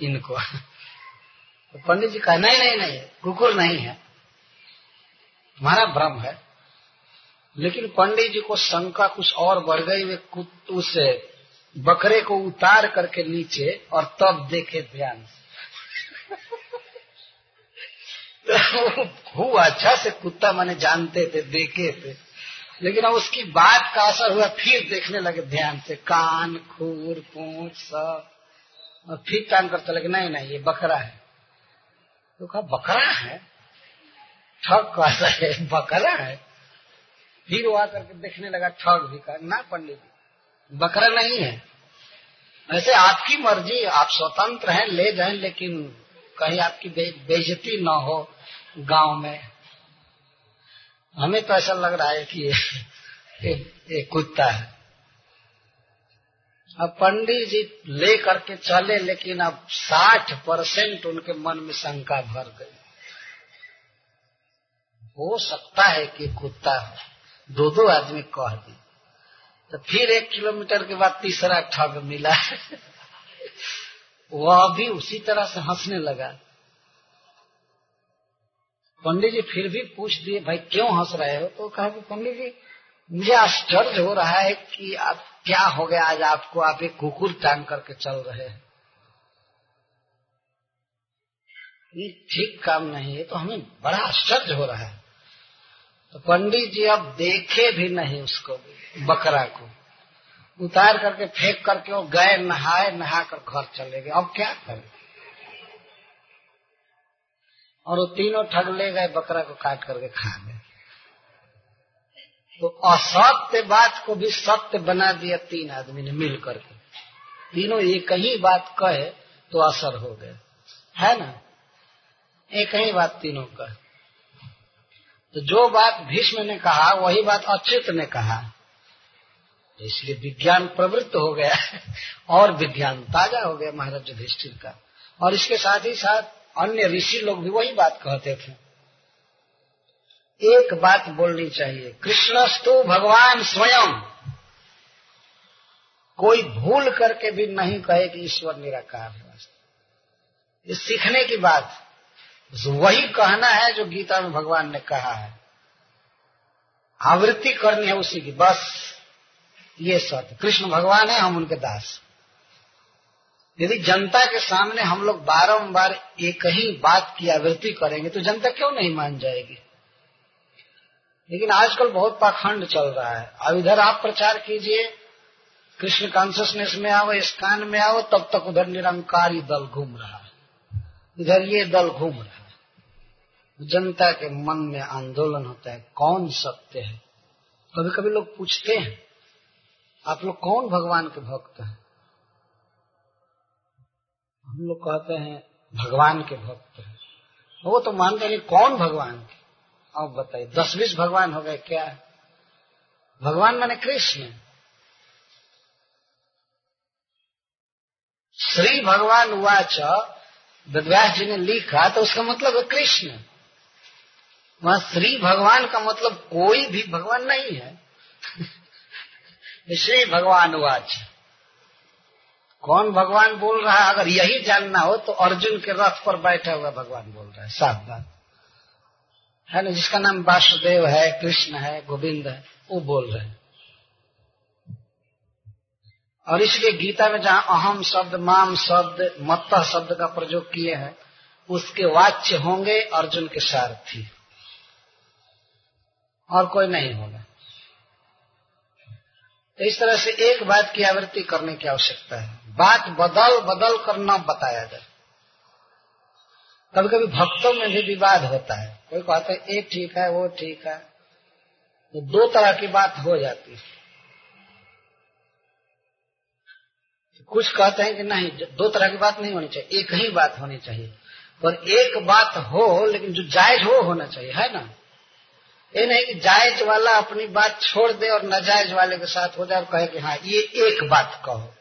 इनको। तो पंडित जी कहा, नहीं नहीं नहीं, कुकुर नहीं है। तुम्हारा भ्रम है। लेकिन पंडित जी को शंका कुछ और बढ़ गई, वे उस बकरे को उतार करके नीचे और तब देखे ध्यान तो खूब अच्छा से कुत्ता मैंने जानते थे, देखे थे। लेकिन अब उसकी बात का असर हुआ फिर देखने लगे ध्यान से कान खूर पूछ सब। और फिर टांग करते लगे नहीं नहीं ये बकरा है। तो कहा बकरा है? ठग कैसा है बकरा है। फिर वो आकर के देखने लगा ठग भी कहा ना पंडित जी बकरा नहीं है। वैसे आपकी मर्ज़ी आप स्वतंत्र हैं ले जाएँ लेकिन कहीं आपकी बे, बेजती न हो गाँव में। हमें तो ऐसा लग रहा है कि ये, कुत्ता है। अब पंडित जी ले करके चले लेकिन अब साठ परसेंट उनके मन में शंका भर गई। हो सकता है कि कुत्ता दो दो आदमी कह दी। तो फिर एक किलोमीटर के बाद तीसरा ठग मिला। वह भी उसी तरह से हंसने लगा। पंडित जी फिर भी पूछ दिए, भाई क्यों हंस रहे हो? तो कहा कि, पंडित जी, मुझे आश्चर्य हो रहा है कि आप क्या हो गया, आज आपको आप एक कुकुर टांग करके चल रहे हैं। ये ठीक काम नहीं है तो हमें बड़ा आश्चर्य हो रहा है। तो पंडित जी अब देखे भी नहीं उसको, बकरा को। उतार करके फेंक करके वो गए, नहाए नहा कर घर चले गए। अब क्या करें? और वो तीनों ठग ले गए, बकरा को काट करके खा गए। तो असत्य बात को भी सत्य बना दिया तीन आदमी ने मिल करके। तीनों एक ही बात कहे तो असर हो गए है ना? एक ही बात तीनों का तो जो बात भीष्म ने कहा, वही बात अच्युत ने कहा। इसलिए विज्ञान प्रवृत्त हो गया। और विज्ञान ताज़ा हो गया महाराज युधिष्ठिर का। और इसके साथ ही साथ अन्य ऋषि लोग भी वही बात कहते थे। एक बात बोलनी चाहिए, कृष्णस्तु भगवान स्वयं। कोई भूल करके भी नहीं कहे कि ईश्वर निराकार है। ये सीखने की बात। वही कहना है जो गीता में भगवान ने कहा है। आवृत्ति करनी है उसी की। बस, ये सत्य। कृष्ण भगवान है, हम उनके दास। यदि जनता के सामने हम लोग बारंबार एक ही बात की आवृत्ति करेंगे तो जनता क्यों नहीं मान जाएगी? लेकिन आजकल बहुत पाखंड चल रहा है। अब इधर आप प्रचार कीजिए, कृष्ण कॉन्सियसनेस में आओ कान में आओ, तब तक उधर निरंकारी दल घूम रहा है। इधर ये दल घूम रहा है। जनता के मन में आंदोलन होता है, कौन सत्य है? कभी कभी लोग पूछते हैं, आप लोग कौन भगवान के भक्त हैं? हम लोग कहते हैं भगवान के भक्त हैं। वो तो मानते नहीं, कौन भगवान के? अब बताइए, दस बीस भगवान हो गए, क्या? भगवान माने कृष्ण। श्री भगवान वाच वेदव्यास जी ने लिखा तो उसका मतलब है कृष्ण। वहाँ श्री भगवान का मतलब कोई भी भगवान नहीं है। श्री भगवान वाच। कौन भगवान बोल रहा है? अगर यही जानना हो तो अर्जुन के रथ पर बैठा हुआ भगवान बोल रहा है। साफ़ बात। है ना, जिसका नाम वासुदेव है, कृष्ण है, गोविंद है, वो बोल रहे हैं। और इसलिए गीता में जहाँ अहम शब्द, माम शब्द, मत्त शब्द का प्रयोग किए हैं, उसके वाच्य होंगे अर्जुन के सारथी। और कोई नहीं होगा। इस तरह से एक बात की आवृत्ति करने की आवश्यकता है। बात बदल बदल कर न बताया जाए कभी कभी भक्तों में भी विवाद होता है। कोई कहते हैं ये ठीक है, वो ठीक है। तो दो तरह की बात हो जाती है। कुछ कहते हैं कि नहीं, दो तरह की बात नहीं होनी चाहिए, एक ही बात होनी चाहिए। पर एक बात हो, लेकिन जो जायज़ हो होना चाहिए, है ना? ये नहीं कि जायज़ वाला अपनी बात छोड़ दे और नाजायज वाले के साथ हो जाए और कहे कि हाँ ये एक बात कहो।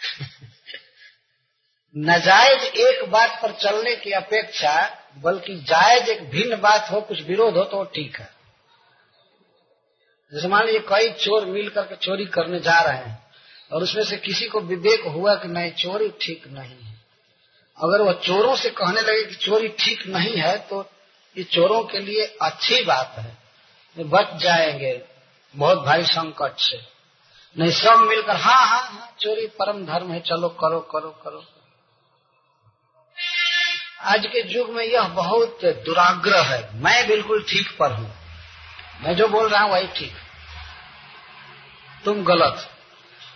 नाजायज एक बात पर चलने की अपेक्षा, बल्कि जायज़ एक भिन्न बात हो, कुछ विरोध हो तो ठीक है। जैसे मान लीजिए, कई चोर मिल करके चोरी करने जा रहे हैं, और उसमें से किसी को विवेक हुआ कि नहीं, चोरी ठीक नहीं है। अगर वह चोरों से कहने लगे कि चोरी ठीक नहीं है तो ये चोरों के लिए अच्छी बात है। बच जाएँगे, बहुत भारी संकट से। नहीं, सब मिलकर हाँ हाँ हाँ चोरी परम धर्म है, चलो, करो करो करो। आज के युग में यह बहुत दुराग्रह है। मैं बिल्कुल ठीक पर हूँ। मैं जो बोल रहा हूँ, वही ठीक। तुम गलत।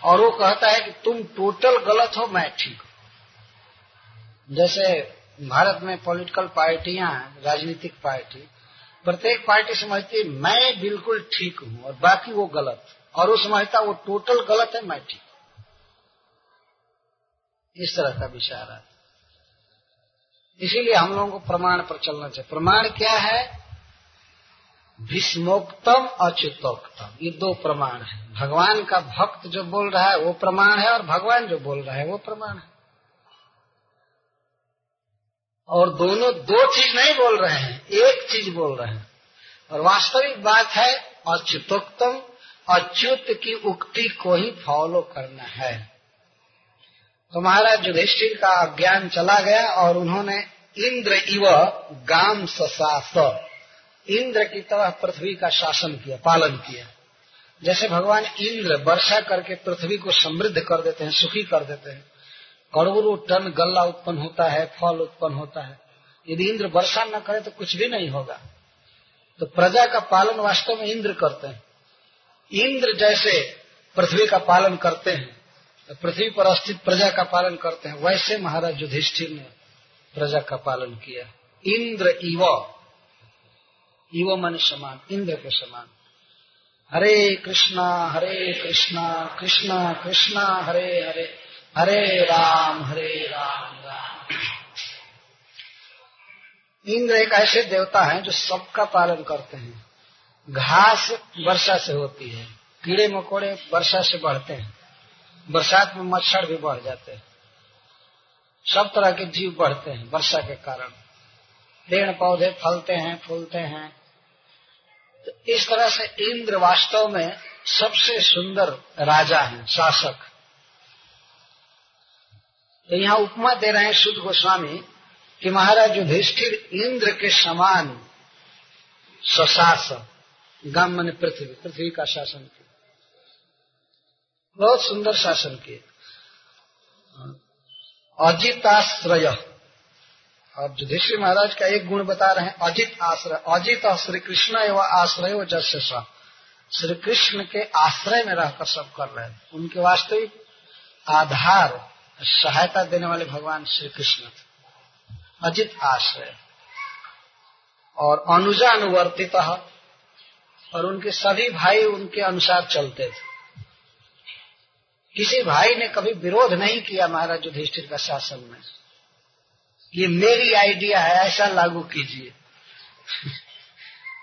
और वो कहता है कि तुम टोटल गलत हो, मैं ठीक जैसे भारत में पॉलिटिकल पार्टियाँ राजनीतिक पार्टी, प्रत्येक पार्टी समझती है, मैं बिल्कुल ठीक हूँ और बाकी वो गलत। और वो समझता वो टोटल गलत है, मैं ठीक इस तरह का विचार है। इसीलिए हम लोगों को प्रमाण पर चलना चाहिए। प्रमाण क्या है? भीष्मोक्तम अच्युतोक्तम। ये दो प्रमाण है। भगवान का भक्त जो बोल रहा है, वो प्रमाण है, और भगवान जो बोल रहा है, वो प्रमाण है। और दोनों दो चीज़ नहीं बोल रहे हैं, एक चीज़ बोल रहे हैं। और वास्तविक बात है, अच्युतोक्तम अच्युत की उक्ति को ही फॉलो करना है। तो महाराज युधिष्ठिर का अज्ञान चला गया और उन्होंने इंद्र इव गाम ससास। इंद्र की तरह पृथ्वी का शासन किया, पालन किया। जैसे भगवान इंद्र वर्षा करके पृथ्वी को समृद्ध कर देते हैं, सुखी कर देते हैं, करोड़ों टन गल्ला उत्पन्न होता है, फल उत्पन्न होता है। यदि इंद्र वर्षा न करे तो कुछ भी नहीं होगा। तो प्रजा का पालन वास्तव में इंद्र करते हैं। इंद्र जैसे पृथ्वी का पालन करते हैं, पृथ्वी पर स्थित प्रजा का पालन करते हैं, वैसे महाराज युधिष्ठिर ने प्रजा का पालन किया। इंद्र इव इव मन समान, इंद्र के समान। हरे कृष्णा हरे कृष्णा कृष्णा कृष्णा, हरे हरे हरे राम हरे राम राम। इंद्र एक ऐसे देवता हैं जो सबका पालन करते हैं। घास वर्षा से होती है, कीड़े मकोड़े वर्षा से बढ़ते हैं, बरसात में मच्छर भी बढ़ जाते हैं। सब तरह के जीव बढ़ते हैं वर्षा के कारण। पेड़ पौधे फलते हैं, फूलते हैं। तो इस तरह से इंद्र वास्तव में सबसे सुंदर राजा है, शासक। तो यहाँ उपमा दे रहे हैं शुद्ध गोस्वामी कि महाराज युधिष्ठिर इंद्र के समान स्वशासन गाम मन पृथ्वी पृथ्वी का शासन किया। बहुत सुंदर शासन किए अजिताश्रय। अब युधिष्ठिर महाराज का एक गुण बता रहे हैं, अजित आश्रय। अजित श्री कृष्ण एवं आश्रय जस्य श्री कृष्ण के आश्रय में रहकर सब कर रहे हैं। उनके वास्तविक आधार, सहायता देने वाले भगवान श्री कृष्ण थे। अजित आश्रय। और अनुजा अनुवर्तित और उनके सभी भाई उनके अनुसार चलते थे। किसी भाई ने कभी विरोध नहीं किया महाराज युधिष्ठिर का शासन में। ये मेरी आइडिया है, ऐसा लागू कीजिए।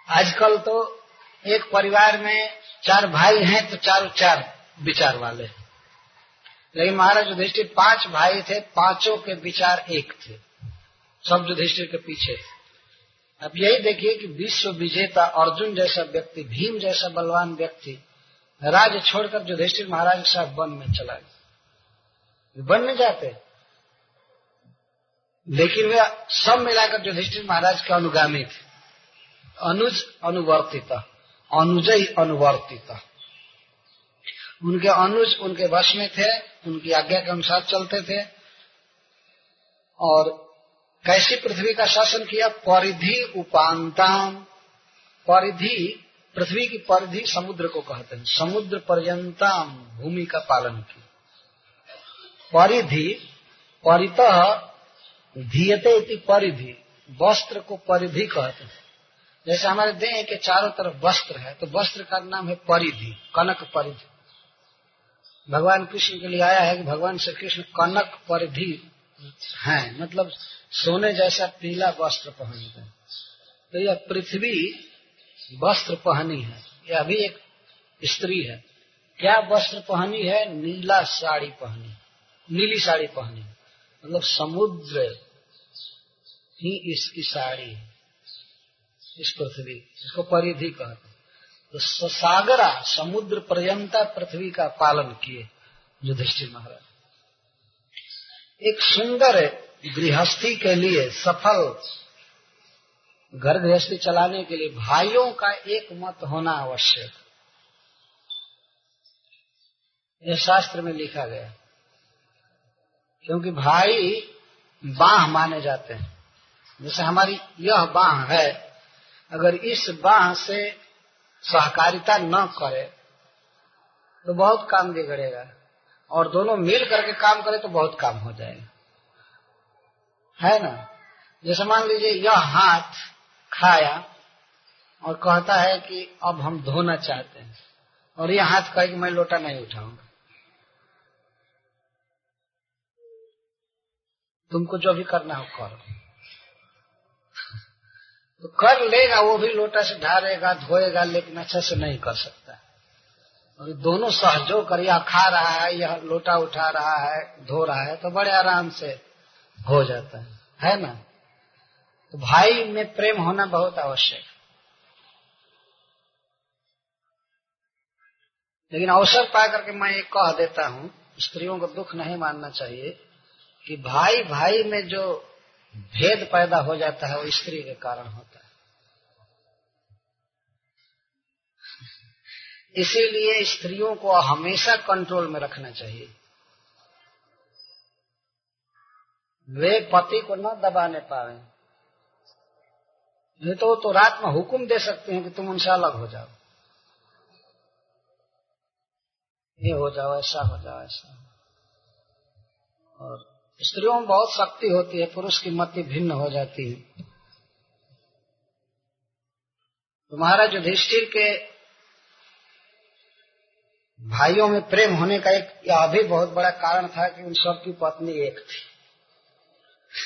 आजकल तो एक परिवार में चार भाई हैं तो चारों चार विचार वाले। लेकिन महाराज युधिष्ठिर पाँच भाई थे, पाँचों के विचार एक थे। सब युधिष्ठिर के पीछे। थे अब यही देखिए कि विश्व विजेता अर्जुन जैसा व्यक्ति, भीम जैसा बलवान व्यक्ति राज्य छोड़कर युधिष्ठिर महाराज के साथ वन में चला गया। वन में जाते। लेकिन वे सब मिलाकर युधिष्ठिर महाराज के अनुगामी थे। अनुज अनुवर्तित, अनुजय अनुवर्तित। उनके अनुज उनके वश में थे, उनकी आज्ञा के अनुसार चलते थे। और कैसी पृथ्वी का शासन किया? परिधि उपांताम। परिधि, पृथ्वी की परिधि समुद्र को कहते हैं। समुद्र पर्यंताम भूमि का पालन की परिधि, परित धीयते परिधि, वस्त्र को परिधि कहते हैं। जैसे हमारे देह के चारों तरफ़ वस्त्र है तो वस्त्र का नाम है परिधि, कनक परिधि। भगवान कृष्ण के लिए आया है कि भगवान श्री कृष्ण कनक परिधि हैं। मतलब सोने जैसा पीला वस्त्र पहनते हैं। तो यह पृथ्वी वस्त्र पहनी है। यह अभी एक स्त्री है। क्या वस्त्र पहनी है? नीला साड़ी पहनी नीली साड़ी पहनी मतलब समुद्र ही इसकी साड़ी है। इस पृथ्वी, इसको परिधि कहते तो सागरा समुद्र पर्यंता पृथ्वी का पालन किए, युधिष्ठिर महाराज। एक सुंदर गृहस्थी के लिए सफल घर गृहस्थी चलाने के लिए भाइयों का एक मत होना आवश्यक। यह शास्त्र में लिखा गया क्योंकि भाई बाह माने जाते हैं। जैसे हमारी यह बाह है, अगर इस बाह से सहकारिता न करे तो बहुत काम बिगड़ेगा। और दोनों मिल करके काम करे तो बहुत काम हो जाएगा। है ना? जैसे मान लीजिए यह हाथ खाया और कहता है कि अब हम धोना चाहते हैं। और यह हाथ कहे कि मैं लोटा नहीं उठाऊँगा। तुमको जो भी करना हो करो। तो कर लेगा, वो भी लोटा से ढारेगा, धोएगा, लेकिन अच्छे से नहीं कर सकता। और दोनों सहयोग कर, यह खा रहा है, यह लोटा उठा रहा है, धो रहा है तो बड़े आराम से हो जाता है। है ना? तो भाई में प्रेम होना बहुत आवश्यक लेकिन अवसर पा करके मैं ये कह देता हूँ, स्त्रियों को दुख नहीं मानना चाहिए कि भाई भाई में जो भेद पैदा हो जाता है, वो स्त्री के कारण होता है। इसीलिए स्त्रियों को हमेशा कंट्रोल में रखना चाहिए। वे पति को न दबाने पाए। नहीं तो तो रात में हुक्म दे सकते हैं कि तुम उनसे अलग हो जाओ। ये हो जाओ, ऐसा हो जाओ, ऐसा। और स्त्रियों में बहुत शक्ति होती है, पुरुष की मति भिन्न हो जाती है। तुम्हारा महाराज युधिष्ठिर के भाइयों में प्रेम होने का एक, यह भी बहुत बड़ा कारण था कि उन सबकी पत्नी एक थी।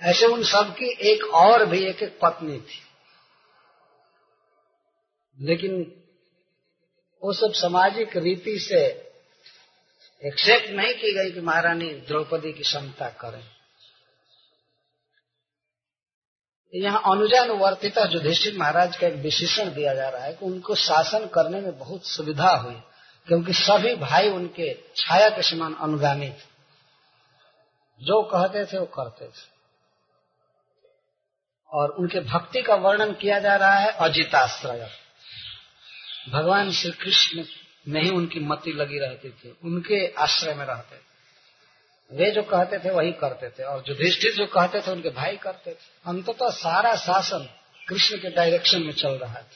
ऐसे उन सबकी एक और भी एक एक पत्नी थी। लेकिन वो सब सामाजिक रीति से एक्सेप्ट नहीं की गई कि महारानी द्रौपदी की क्षमता करें। यहाँ अनुजानुवर्तिता युधिष्ठिर महाराज का एक विशेषण दिया जा रहा है कि उनको शासन करने में बहुत सुविधा हुई, क्योंकि सभी भाई उनके छाया के समान अनुगामी थे जो कहते थे, वो करते थे। और उनके भक्ति का वर्णन किया जा रहा है अजिताश्रय। भगवान श्री कृष्ण में ही उनकी मति लगी रहती थी, उनके आश्रय में रहते थे। वे जो कहते थे वही करते थे और युधिष्ठिर जो कहते थे उनके भाई करते थे। अंततः सारा शासन कृष्ण के डायरेक्शन में चल रहा था।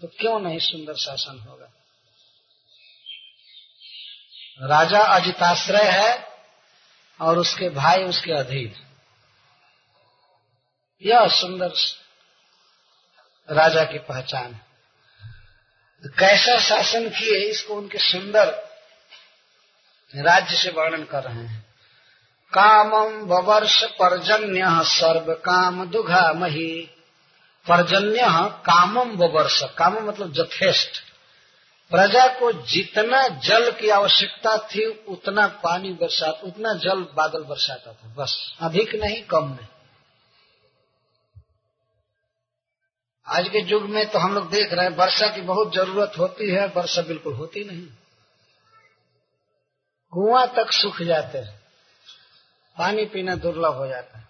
तो क्यों नहीं सुंदर शासन होगा? राजा अजिताश्रय है और उसके भाई उसके अधीन। यह सुंदर राजा की पहचान है। तो कैसा शासन किए इसको उनके सुंदर राज्य से वर्णन कर रहे हैं। कामम ववर्ष पर्जन्य सर्व काम दुघा मही पर्जन्य कामम ववर्ष, काम मतलब जथेष्ट। प्रजा को जितना जल की आवश्यकता थी, उतना पानी बरसात उतना जल बादल बरसाता था, बस। अधिक नहीं, कम नहीं। आज के युग में तो हम लोग देख रहे हैं, वर्षा की बहुत ज़रूरत होती है, वर्षा बिल्कुल होती नहीं। कुआँ तक सूख जाते हैं। पानी पीना दुर्लभ हो जाता है।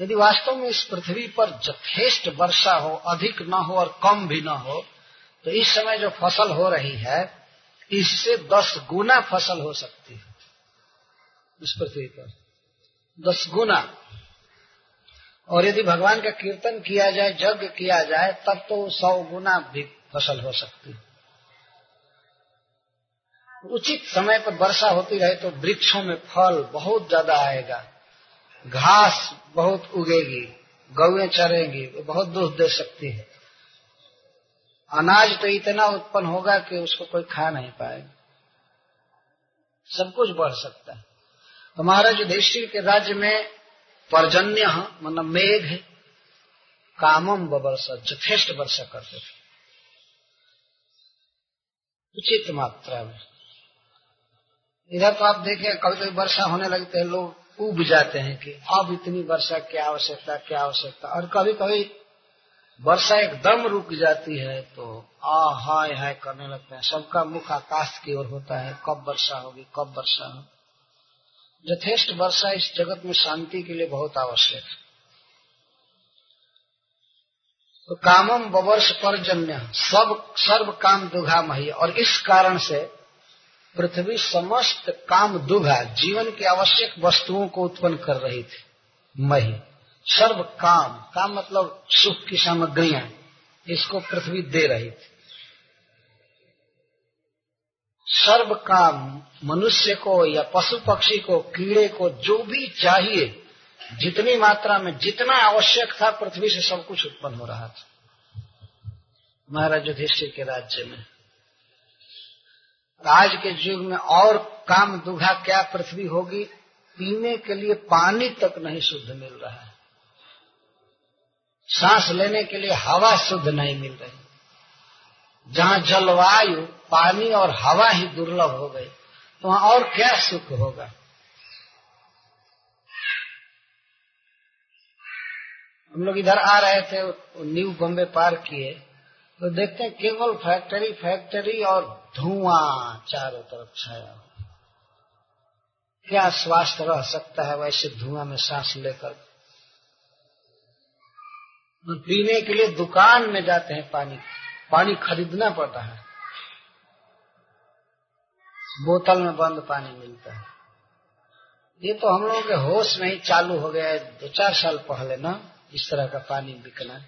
यदि वास्तव में इस पृथ्वी पर जथेष्ट वर्षा हो, अधिक न हो और कम भी न हो तो इस समय जो फ़सल हो रही है, इससे दस गुना फ़सल हो सकती है इस पृथ्वी पर। दस गुना। और यदि भगवान का कीर्तन किया जाए, यज्ञ किया जाए, तब तो सौ गुना भी फ़सल हो सकती है। उचित समय पर वर्षा होती रहे तो वृक्षों में फल बहुत ज़्यादा आएगा। घास बहुत उगेगी गौएँ चरेंगी, वो बहुत दूध दे सकती है। अनाज तो इतना उत्पन्न होगा कि उसको कोई खा नहीं पाएगा। सब कुछ बढ़ सकता है। तो महाराज युधिष्ठिर के राज्य में पर्जन्य मतलब मेघ कामम वर्षा जथेष्ट वर्षा करते थे। उचित मात्रा में। इधर तो आप देखें कभी कभी वर्षा होने लगते हैं, लोग उब जाते हैं कि अब इतनी वर्षा, क्या आवश्यकता क्या आवश्यकता। और कभी कभी वर्षा एकदम रुक जाती है तो आ हाय हाय करने लगते हैं। सबका मुख आकाश की ओर होता है, कब वर्षा होगी, कब वर्षा होगी। यथेष्ट वर्षा इस जगत में शांति के लिए बहुत आवश्यक है। तो कामम बवर्ष परजन्य, सब सर्व काम दुघा मही और इस कारण से पृथ्वी समस्त काम दुभा जीवन की आवश्यक वस्तुओं को उत्पन्न कर रही थी। मही। सर्व काम। काम मतलब सुख की सामग्रियाँ इसको पृथ्वी दे रही थी। सर्व काम मनुष्य को या पशु पक्षी को, कीड़े को जो भी चाहिए, जितनी मात्रा में जितना आवश्यक था, पृथ्वी से सब कुछ उत्पन्न हो रहा था। महाराज युधिष्ठिर के राज्य में आज के युग में और काम दुघा क्या पृथ्वी होगी? पीने के लिए पानी तक नहीं शुद्ध मिल रहा है। सांस लेने के लिए हवा शुद्ध नहीं मिल रही। जहाँ जलवायु, पानी और हवा ही दुर्लभ हो गई तो वहाँ और क्या सुख होगा? हम लोग इधर आ रहे थे न्यू बॉम्बे पार किए। तो देखते हैं केवल फैक्ट्री फैक्ट्री और धुआँ चारों तरफ़ छाया क्या स्वास्थ्य रह सकता है वैसे धुआँ में सांस लेकर? पीने के लिए दुकान में जाते हैं पानी। पानी खरीदना पड़ता है। बोतल में बंद पानी मिलता है। ये तो हम लोगों के होश में ही चालू हो गया है दो चार साल पहले ना, इस तरह का पानी बिकना।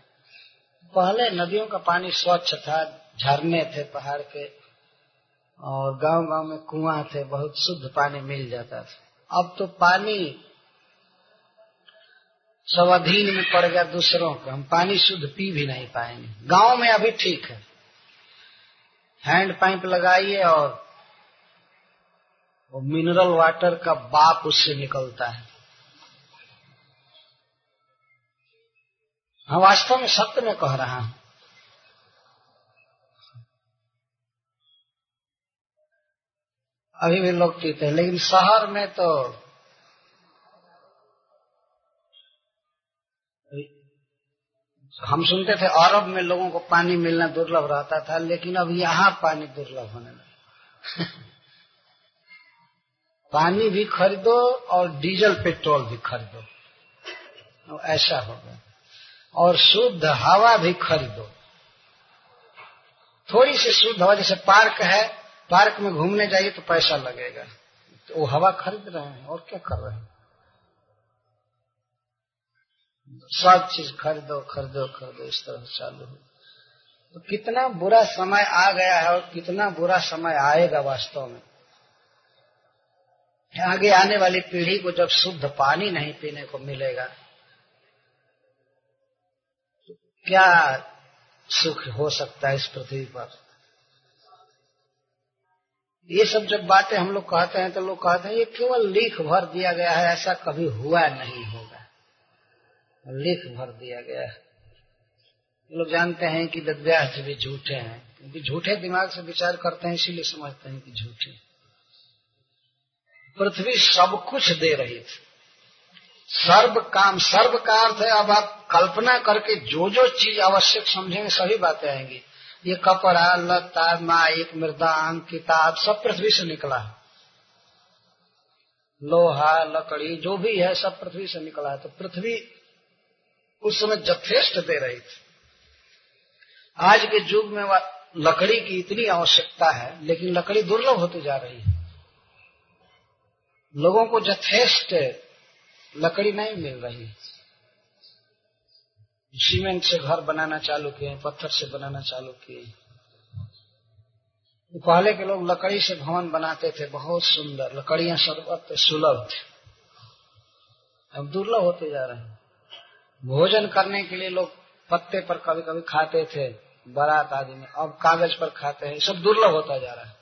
पहले नदियों का पानी स्वच्छ था, झरने थे पहाड़ के, और गाँव गाँव में कुआँ थे, बहुत शुद्ध पानी मिल जाता था। अब तो पानी सब अधीन में पड़ गया दूसरों का, हम पानी शुद्ध पी भी नहीं पाएँगे। गाँव में अभी ठीक है। हैंड पाइप लगाइए और वो मिनरल वाटर का बाप उससे निकलता है। हाँ वास्तव में सत्य में कह रहा हूँ। अभी भी लोग पीते हैं, लेकिन शहर में तो हम सुनते थे अरब में लोगों को पानी मिलना दुर्लभ रहता था, लेकिन अब यहाँ पानी दुर्लभ होने लगा। पानी भी खरीदो और डीजल पेट्रोल भी खरीदो। ऐसा होगा और शुद्ध हवा भी खरीदो। थोड़ी सी शुद्ध हवा, जैसे पार्क है, पार्क में घूमने जाइए तो पैसा लगेगा। तो वो हवा खरीद रहे हैं, और क्या कर रहे हैं? सब चीज़ खरीदो खरीदो खरीदो, इस तरह चालू हो तो कितना बुरा समय आ गया है और कितना बुरा समय आएगा वास्तव में। आगे आने वाली पीढ़ी को जब शुद्ध पानी नहीं पीने को मिलेगा क्या सुख हो सकता है इस पृथ्वी पर? ये सब जब बातें हम लोग कहते हैं तो लोग कहते हैं, ये केवल लिख भर दिया गया है, ऐसा कभी हुआ नहीं होगा। लिख भर दिया गया है। लोग जानते हैं कि वेदव्यास भी झूठे हैं, क्योंकि झूठे दिमाग से विचार करते हैं, इसीलिए समझते हैं कि झूठे। पृथ्वी सब कुछ दे रही थी। सर्व काम, सर्व का अर्थ है, अब आप कल्पना करके जो जो चीज़ आवश्यक समझेंगे, सभी बातें आएँगी। ये कपड़ा लता माइक मृदांग किताब सब पृथ्वी से निकला लोहा, लकड़ी, जो भी है, सब पृथ्वी से निकला है। तो पृथ्वी उस समय जथेष्ट दे रही थी। आज के युग में लकड़ी की इतनी आवश्यकता है, लेकिन लकड़ी दुर्लभ होती जा रही है। लोगों को जथेष्ट लकड़ी नहीं मिल रही। सीमेंट से घर बनाना चालू किए, पत्थर से बनाना चालू किए। पहले के लोग लकड़ी से भवन बनाते थे, बहुत सुंदर। लकड़ियाँ सर्वत्र सुलभ थे। अब दुर्लभ होते जा रहे हैं। भोजन करने के लिए लोग पत्ते पर कभी कभी खाते थे, बारात आदि में। अब कागज़ पर खाते हैं सब दुर्लभ होता जा रहा है।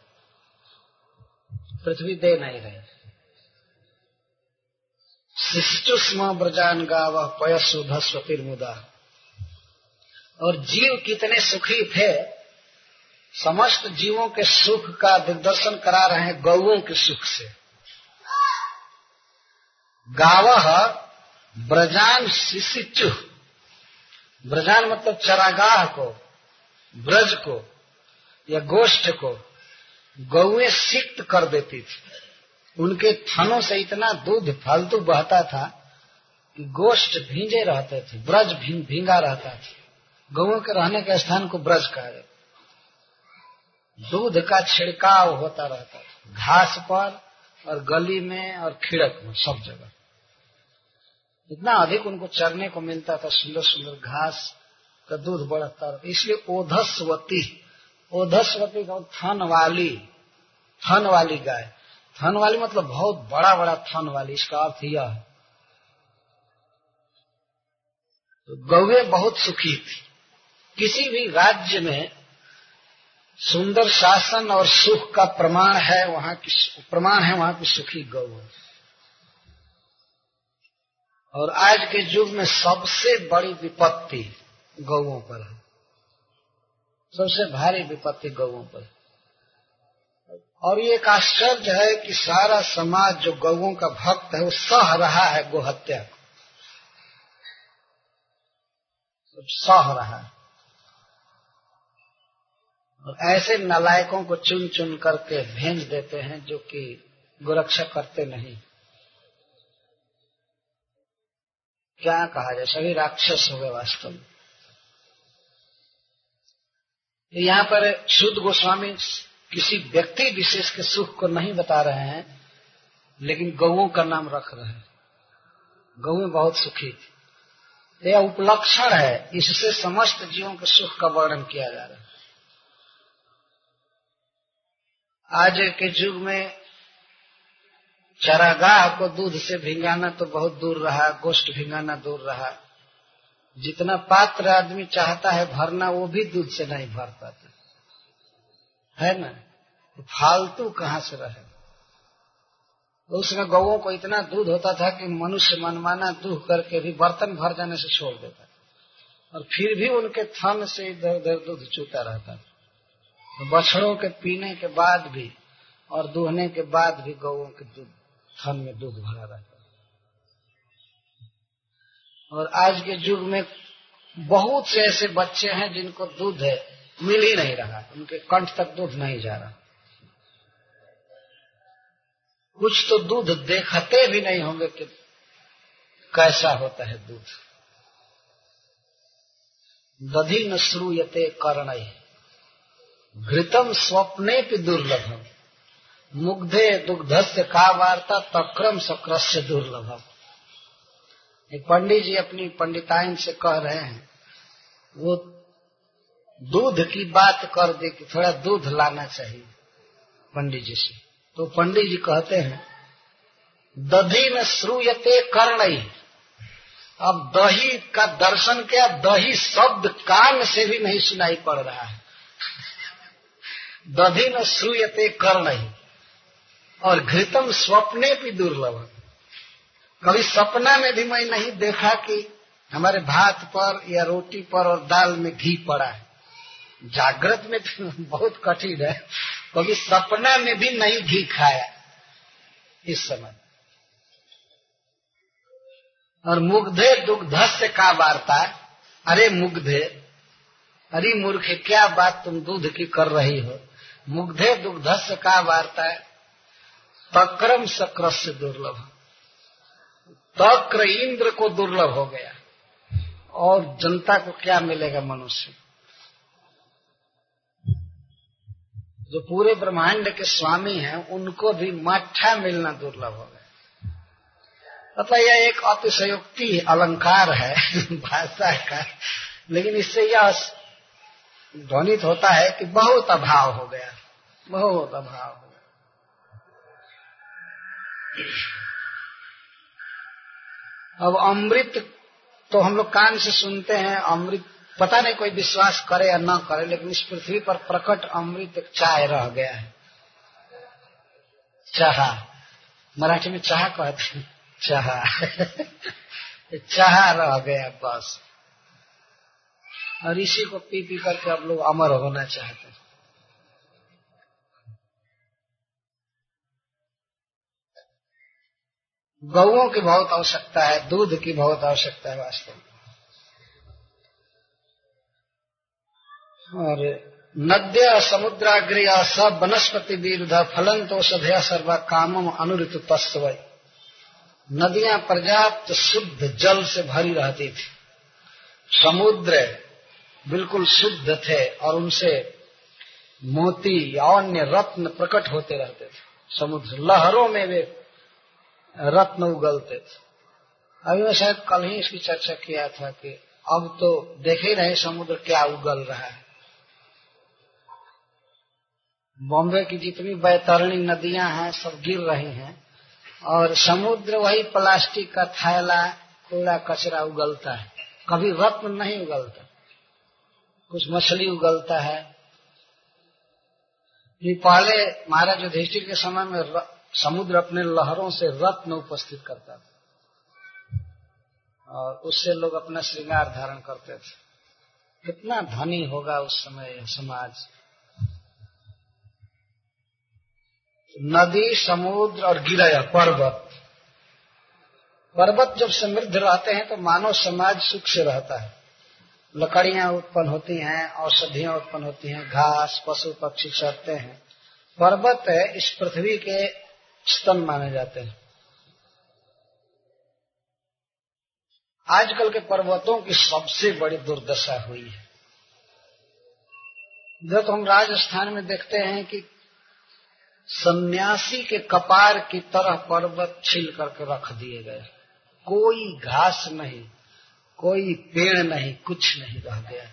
पृथ्वी दे नहीं रही। शिष्टुष्म ब्रजान गा वह गाव पयसुधस्वतिर मुदा और जीव कितने सुखी थे। समस्त जीवों के सुख का दिग्दर्शन करा रहे हैं गौओं के सुख से। गाव ब्रजान शिशिचु। ब्रजान मतलब चरागाह को, ब्रज को, या गोष्ठ को, गौएँ सिक्त कर देती थी। उनके थनों से इतना दूध फालतू बहता था कि गोष्ठ भींजे रहते थे, ब्रज भींगा रहता था। गौओं के रहने के स्थान को ब्रज कहा जाता दूध का छिड़काव होता रहता था, घास पर और गली में और खिड़क में, सब जगह। इतना अधिक उनको चरने को मिलता था सुंदर सुंदर घास का दूध बढ़ता रहता इसलिए ओधस्वती ओधस्वती का थन वाली थन वाली गाय। थन वाली मतलब बहुत बड़ा बड़ा थन वाली, इसका अर्थ यह है। तो गौवे बहुत सुखी थी। किसी भी राज्य में सुंदर शासन और सुख का प्रमाण है, वहाँ की प्रमाण है वहाँ की सुखी गौ और आज के युग में सबसे बड़ी विपत्ति गौओं पर है। सबसे भारी विपत्ति गौओं पर और ये एक आश्चर्य है कि सारा समाज जो गौओं का भक्त है, वो सह रहा है गोहत्या को। सह रहा है। और ऐसे नलायकों को चुन चुन करके भेज देते हैं जो कि गुरक्षा करते नहीं। क्या कहा जाए? सभी राक्षस हो गए वास्तव में। यहाँ पर शुद्ध गोस्वामी किसी व्यक्ति विशेष के सुख को नहीं बता रहे हैं, लेकिन गौओं का नाम रख रहे हैं। गौ बहुत सुखी थी। यह उपलक्षण है, इससे समस्त जीवों के सुख का वर्णन किया जा रहा है। आज के युग में चरागाह को दूध से भिंगाना तो बहुत दूर रहा गोष्ठ भिंगाना दूर रहा। जितना पात्र आदमी चाहता है भरना, वो भी दूध से नहीं भर पाता। है ना? तो फालतू कहाँ से रहे? तो उसमें गौओं को इतना दूध होता था कि मनुष्य मनमाना दूध करके भी बर्तन भर जाने से छोड़ देता और फिर भी उनके थन से इधर उधर दूध चूता रहता था। बछड़ों के पीने के बाद भी और दूहने के बाद भी गौओं के दूध, थन में दूध भरा रहता और आज के युग में बहुत से ऐसे बच्चे हैं जिनको दूध है। मिल ही नहीं रहा। उनके कंठ तक दूध नहीं जा रहा। कुछ तो दूध देखते भी नहीं होंगे कि कैसा होता है दूध। दधि न श्रूयते कर्ण घृतम स्वप्ने भी दुर्लभम। मुग्धे दुग्धस्य का वार्ता तक्रम सक्रस्य दुर्लभम। एक पंडित जी अपनी पंडिताइन से कह रहे हैं, वो दूध की बात कर दे कि थोड़ा दूध लाना चाहिए, पंडित जी से। तो पंडित जी कहते हैं दधी में श्रूयते कर्ण। अब दही का दर्शन क्या, दही शब्द कान से भी नहीं सुनाई पड़ रहा है। दधी न श्रूयते कर्ण। और घृतम स्वप्ने भी दुर्लभ। कभी सपना में भी मैं नहीं देखा कि हमारे भात पर या रोटी पर और दाल में घी पड़ा है। जागृत में तो बहुत कठिन है, कभी सपना में भी नहीं घी खाया इस समय। और मुग्धे दुग्धस्य का वार्ता, अरे मुग्धे, अरे मूर्ख, क्या बात तुम दूध की कर रही हो? मुग्धे दुग्धस्य का वार्ता है, तक्रम सक्र से दुर्लभ। तक्र इंद्र को दुर्लभ हो गया, और जनता को क्या मिलेगा मनुष्य? जो पूरे ब्रह्मांड के स्वामी हैं, उनको भी मठा मिलना दुर्लभ हो गया। मतलब यह एक अतिशयोक्ति अलंकार है, भाषा का। लेकिन इससे यह ध्वनित होता है कि बहुत अभाव हो गया। बहुत अभाव हो गया। अब अमृत तो हम लोग कान से सुनते हैं, अमृत पता नहीं कोई विश्वास करे या ना करे, लेकिन इस पृथ्वी पर प्रकट अमृत चाय रह गया है। चाह। मराठी में चाह कहते हैं। चाह। चाह रह गया बस। और इसी को पी पी करके अब लोग अमर होना चाहते हैं। गौओं की बहुत आवश्यकता है, दूध की बहुत आवश्यकता है वास्तव में। और नद्य समुद्राग्रिया सब वनस्पति विरुद्ध फलन तो सभ्य सर्वा कामम अनुरित तस्व नदियाँ पर्याप्त शुद्ध जल से भरी रहती थी। समुद्र बिल्कुल शुद्ध थे और उनसे मोती या अन्य रत्न प्रकट होते रहते थे। समुद्र लहरों में वे रत्न उगलते थे। अभी मैं शायद कल ही इसकी चर्चा किया था कि अब तो देख ही रहे समुद्र क्या उगल रहा है। बॉम्बे की जितनी बैतरणी नदियाँ हैं, सब गिर रही हैं। और समुद्र वही प्लास्टिक का थैला, कूड़ा, कचरा उगलता है। कभी रत्न नहीं उगलता। कुछ मछली उगलता है। ये पहले महाराज युधिष्ठिर के समय में समुद्र अपने लहरों से रत्न उपस्थित करता था। और उससे लोग अपना श्रृंगार धारण करते थे। कितना धनी होगा उस समय समाज। नदी समुद्र और गिरय पर्वत। पर्वत जब समृद्ध रहते हैं तो मानव समाज सुख से रहता है। लकड़ियाँ उत्पन्न होती हैं औषधियाँ उत्पन्न होती हैं घास पशु पक्षी चढ़ते हैं। पर्वत है, इस पृथ्वी के स्तन माने जाते हैं। आजकल के पर्वतों की सबसे बड़ी दुर्दशा हुई है। जब तो हम राजस्थान में देखते हैं कि सन्यासी के कपार की तरह पर्वत छील करके रख दिए गए। कोई घास नहीं, कोई पेड़ नहीं, कुछ नहीं रह गया।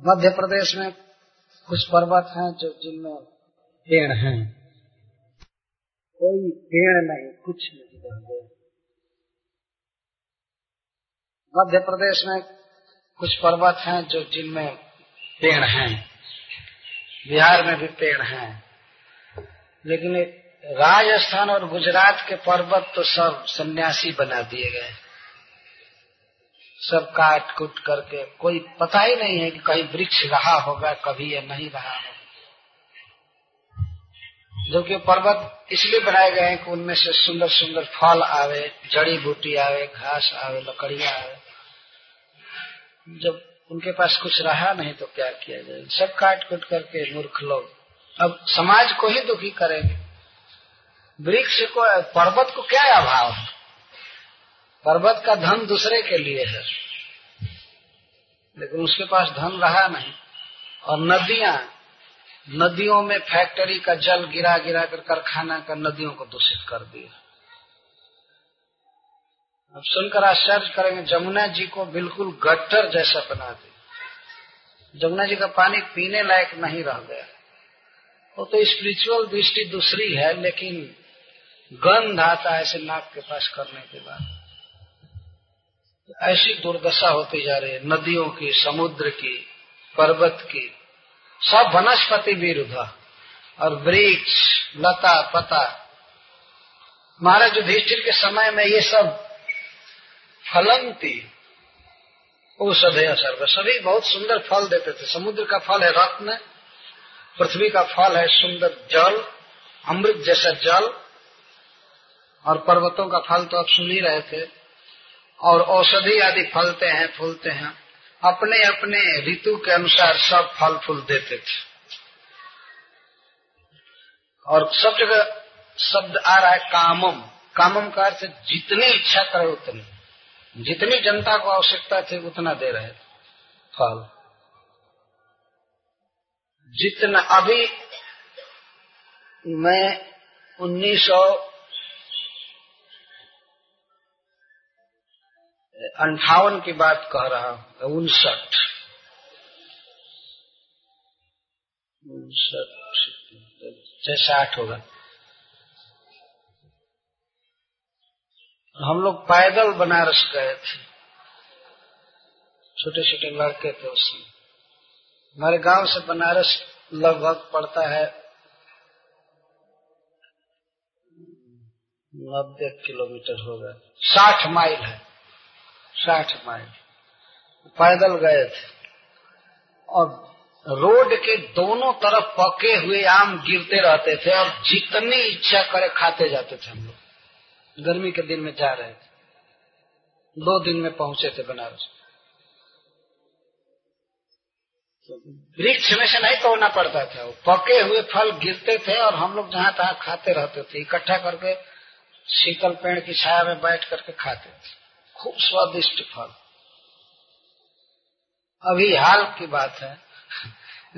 मध्य प्रदेश में कुछ पर्वत हैं जो जिनमें पेड़ हैं। कोई पेड़ नहीं, कुछ नहीं रह गया। मध्य प्रदेश में कुछ पर्वत हैं जो जिनमें पेड़ हैं। बिहार में भी पेड़ हैं। लेकिन राजस्थान और गुजरात के पर्वत तो सब सन्यासी बना दिए गए। सब काट कुट करके, कोई पता ही नहीं है कि कहीं वृक्ष रहा होगा, कभी या नहीं रहा होगा। जो कि पर्वत इसलिए बनाए गए हैं कि उनमें से सुंदर सुंदर फल आवे, जड़ी बूटी आवे, घास आवे, लकड़ियाँ आवे। जब उनके पास कुछ रहा नहीं तो क्या किया जाए? सब काट कुट करके मूर्ख लोग। अब समाज को ही दुखी करेंगे। वृक्ष को, पर्वत को क्या अभाव है? पर्वत का धन दूसरे के लिए है। लेकिन उसके पास धन रहा नहीं। और नदियाँ, नदियों में फैक्ट्री का जल गिरा गिरा कर कारखाना का नदियों को दूषित कर दिया। अब सुनकर आश्चर्य करेंगे, जमुना जी को बिल्कुल गट्टर जैसा बना दे। जमुना जी का पानी पीने लायक नहीं रह गया। वो तो स्पिरिचुअल दृष्टि दूसरी है, लेकिन गंध आता है ऐसे नाक के पास करने के बाद। ऐसी दुर्दशा होती जा रही है, नदियों की, समुद्र की, पर्वत की। सब वनस्पति विरुद्ध। और वृक्ष, लता, पता। महाराज युधिष्ठिर के समय में ये सब फलंती। औषधय सर्व। सभी बहुत सुंदर फल देते थे। समुद्र का फल है रत्न, पृथ्वी का फल है सुंदर जल, अमृत जैसा जल, और पर्वतों का फल तो आप सुन ही रहे थे। और औषधि आदि फलते हैं, फूलते हैं। अपने अपने ऋतु के अनुसार सब फल फूल देते थे। और सब जगह शब्द आ रहा है कामम। कामम का अर्थ जितनी इच्छा करे उतनी। जितनी जनता को आवश्यकता थी उतना दे रहे थे। फल। जितना अभी मैं उन्नीस सौ अंठावन की बात कह रहा हूँ उनसठ। उनसठ छह साठ होगा। हम लोग पैदल बनारस गए थे। छोटे छोटे लड़के थे उसमें हमारे गाँव से बनारस लगभग पड़ता है नब्बे किलोमीटर होगा साठ माइल है। साठ माइल। पैदल गए थे। और रोड के दोनों तरफ़ पके हुए आम गिरते रहते थे और जितनी इच्छा करे खाते जाते थे हम लोग। गर्मी के दिन में जा रहे थे। दो दिन में पहुँचे थे बनारस। वृक्ष में से नहीं तोड़ना पड़ता था। पके हुए फल गिरते थे और हम लोग जहाँ तहां खाते रहते थे। इकट्ठा करके शीतल पेड़ की छाया में बैठ करके खाते थे। खूब स्वादिष्ट फल। अभी हाल की बात है।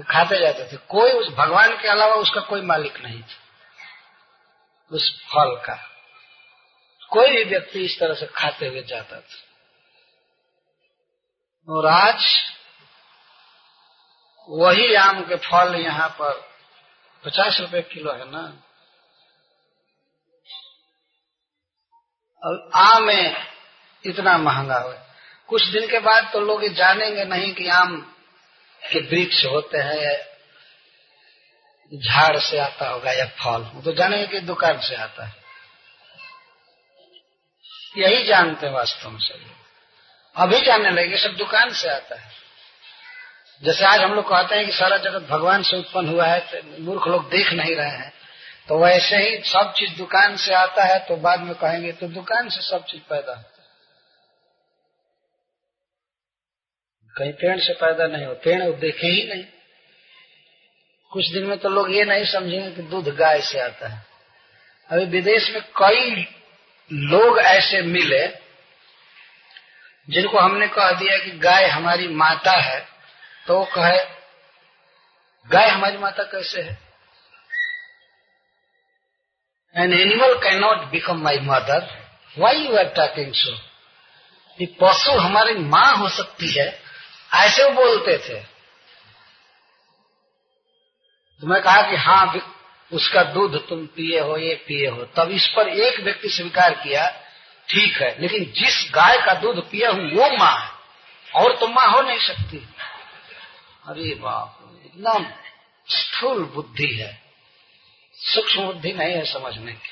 खाते जाते थे। कोई उस भगवान के अलावा उसका कोई मालिक नहीं था। उस फल का। कोई भी व्यक्ति इस तरह से खाते हुए जाता था। और आज वही आम के फल यहाँ पर पचास रुपए किलो है ना? और आम इतना महँगा हो कुछ दिन के बाद तो लोग जानेंगे नहीं कि आम के वृक्ष होते हैं झाड़ से आता होगा या फल। तो जानेंगे कि दुकान से आता है। यही जानते वास्तव में सभी अभी जानने लगे सब दुकान से आता है। जैसे आज हम लोग कहते हैं कि सारा जगत भगवान से उत्पन्न हुआ है तो मूर्ख लोग देख नहीं रहे हैं। तो वैसे ही सब चीज़ दुकान से आता है तो बाद में कहेंगे तो दुकान से सब चीज़ पैदा होता है। कहीं पेड़ से पैदा नहीं हो, पेड़ देखे ही नहीं। कुछ दिन में तो लोग ये नहीं समझेंगे कि दूध गाय से आता है। अभी विदेश में कई लोग ऐसे मिले जिनको हमने कह दिया कि गाय हमारी माता है तो वो कहे, गाय हमारी माता कैसे है? An animal can not become my mother why you are talking so पशु हमारी माँ हो सकती है। ऐसे वो बोलते थे। तो मैं कहा कि हाँ उसका दूध तुम पिए हो, ये पिए हो। तब इस पर एक व्यक्ति स्वीकार किया, ठीक है, लेकिन जिस गाय का दूध पिया हूँ, वो माँ है, और तो माँ हो नहीं सकती। अरे बाप इतना स्थूल बुद्धि है। सूक्ष्म बुद्धि नहीं है समझने की।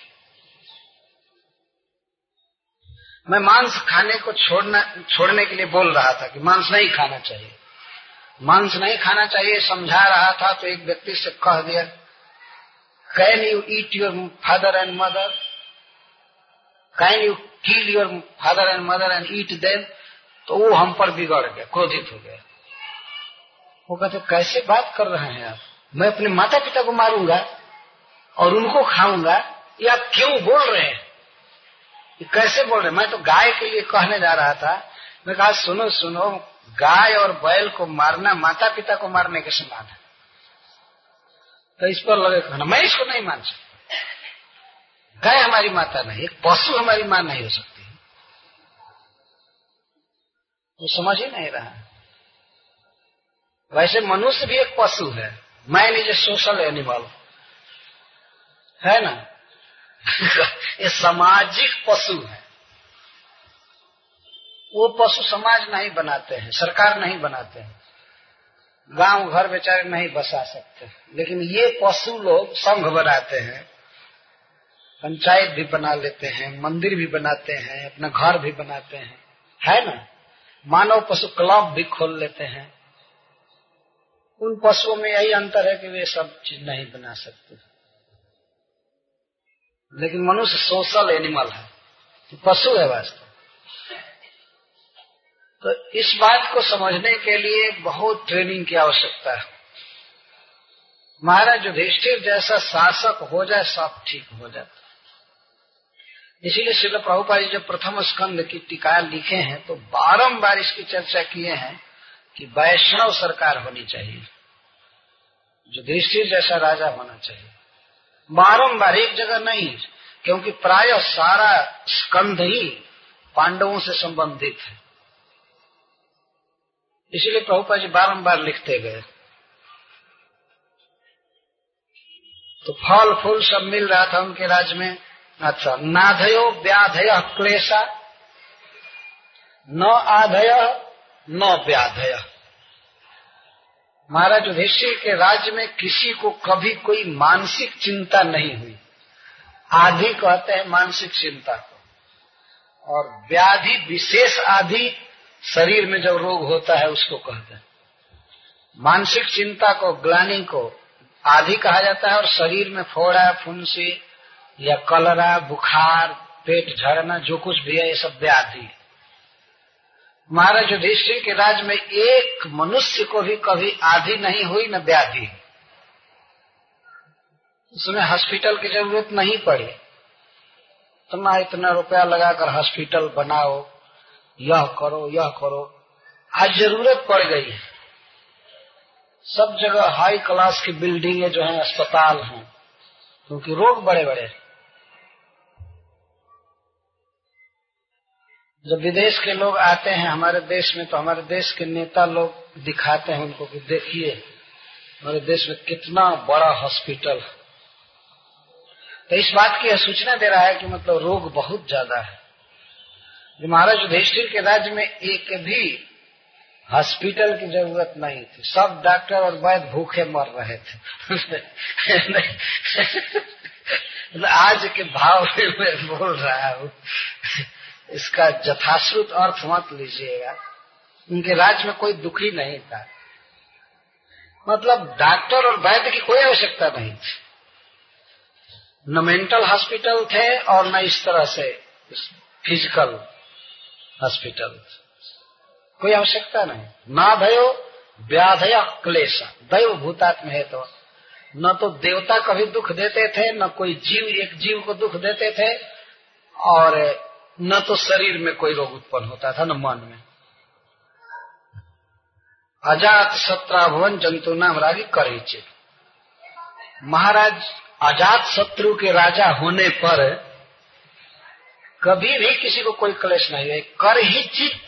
मैं मांस खाने को छोड़ना, छोड़ने के लिए बोल रहा था कि मांस नहीं खाना चाहिए। मांस नहीं खाना चाहिए, समझा रहा था तो एक व्यक्ति से कह दिया can you eat your father and mother can you kill your father and mother and eat them तो वो हम पर बिगड़ गया, क्रोधित हो गया। वो कहते, कैसे बात कर रहे हैं आप? मैं अपने माता पिता को मारूँगा और उनको खाऊँगा? ये आप क्यों बोल रहे हैं? ये कैसे बोल रहे हैं? मैं तो गाय के लिए कहने जा रहा था। मैं कहा, सुनो सुनो, गाय और बैल को मारना माता पिता को मारने के समान है। तो इस पर लगे कहना मैं इसको नहीं मान सकता। गाय हमारी माता नहीं, एक पशु हमारी माँ नहीं हो सकती। वो समझ ही नहीं रहा। वैसे मनुष्य भी एक पशु है। Man is a social animal. है ना? ये सामाजिक पशु है। वो पशु समाज नहीं बनाते हैं, सरकार नहीं बनाते हैं। गाँव घर बेचारे नहीं बसा सकते। लेकिन ये पशु लोग संघ बनाते हैं, पंचायत भी बना लेते हैं, मंदिर भी बनाते हैं, अपना घर भी बनाते हैं। है ना? मानव पशु क्लब भी खोल लेते हैं। उन पशुओं में यही अंतर है कि वे सब चीज़ नहीं बना सकते। लेकिन मनुष्य सोशल एनिमल है तो पशु है वास्तव। तो इस बात को समझने के लिए बहुत ट्रेनिंग की आवश्यकता है। महाराज युधिष्ठिर जैसा शासक हो जाए, सब ठीक हो जाता इसीलिए श्री प्रभुपा जी जब प्रथम स्कंद की टीका लिखे हैं तो बारंबार इसकी चर्चा किए हैं कि वैष्णव सरकार होनी चाहिए। युधिष्ठिर जैसा राजा होना चाहिए। बारंबार एक जगह नहीं, क्योंकि प्राय सारा स्कंद ही पांडवों से संबंधित है। इसलिए प्रभुपा जी बारम्बार लिखते गए। तो फल, फूल सब मिल रहा था उनके राज्य में। अच्छा नाधयो व्याधय क्लेशा। न आधय, न व्याधय। महाराज युधिष्ठिर के राज्य में किसी को कभी कोई मानसिक चिंता नहीं हुई। आधि कहते हैं मानसिक चिंता को। और व्याधि विशेष आधि शरीर में जब रोग होता है उसको कहते हैं। मानसिक चिंता को, ग्लानी को आधी कहा जाता है और शरीर में फोड़ा, फुंसी या कलरा, बुखार, पेट झड़ना, जो कुछ भी है, ये सब व्याधि। महाराज युधिष्ठिर के राज्य में एक मनुष्य को भी कभी आधी नहीं हुई न व्याधि। उसमें हॉस्पिटल की ज़रूरत नहीं पड़ी। तुम इतना रुपया लगाकर हॉस्पिटल बनाओ यह करो यह करो। आज ज़रूरत पड़ गई है। सब जगह हाई क्लास की बिल्डिंगे जो है, अस्पताल हैं, क्योंकि रोग बड़े बड़े जब विदेश के लोग आते हैं, हमारे देश में तो हमारे देश के नेता लोग दिखाते हैं उनको कि देखिए, हमारे देश में कितना बड़ा हॉस्पिटल तो इस बात की सूचना दे रहा है कि मतलब रोग बहुत ज़्यादा है। जो महाराज युधिष्ठिर के राज्य में एक भी हॉस्पिटल की ज़रूरत नहीं थी। सब डॉक्टर और वैद्य भूखे मर रहे थे। आज के भाव में मैं बोल रहा हूँ, इसका जथाश्रुत अर्थ मत लीजिएगा। उनके राज्य में कोई दुखी नहीं था। मतलब डॉक्टर और वैद्य की कोई आवश्यकता नहीं थी। न मेंटल हॉस्पिटल थे और न इस तरह से फ़िज़िकल हॉस्पिटल। कोई आवश्यकता नहीं। ना भयो, व्याधय क्लेश। दैव भूतात्म है तो। न तो देवता कभी दुख देते थे, न कोई जीव, एक जीव को दुख देते थे, और न तो शरीर में कोई रोग उत्पन्न होता था, न मन में। अजात सत्राभवन जंतु नाम रागी करीचे महाराज, अजात शत्रु के राजा होने पर कभी भी किसी को कोई क्लेश नहीं है। कर ही चित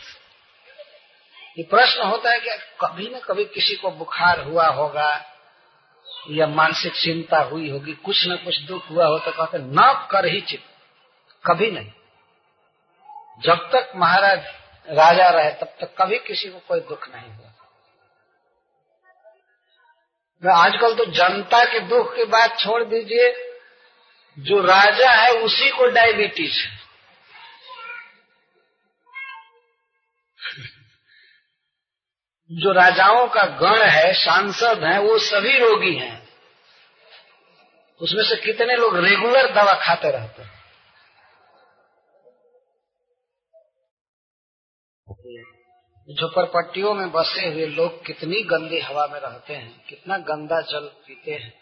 ये प्रश्न होता है कि कभी न कभी किसी को बुखार हुआ होगा या मानसिक चिंता हुई होगी, कुछ न कुछ दुख हुआ हो तो कहते न कर ही चित कभी नहीं। जब तक महाराज राजा रहे, तब तक कभी किसी को कोई दुख नहीं हुआ। आजकल तो जनता के दुख की बात छोड़ दीजिए। जो राजा है, उसी को डायबिटीज़ है। जो राजाओं का गण है, सांसद है, वो सभी रोगी हैं। उसमें से कितने लोग रेगुलर दवा खाते रहते हैं? झोपड़पट्टियों में बसे हुए लोग कितनी गंदी हवा में रहते हैं, कितना गंदा जल पीते हैं।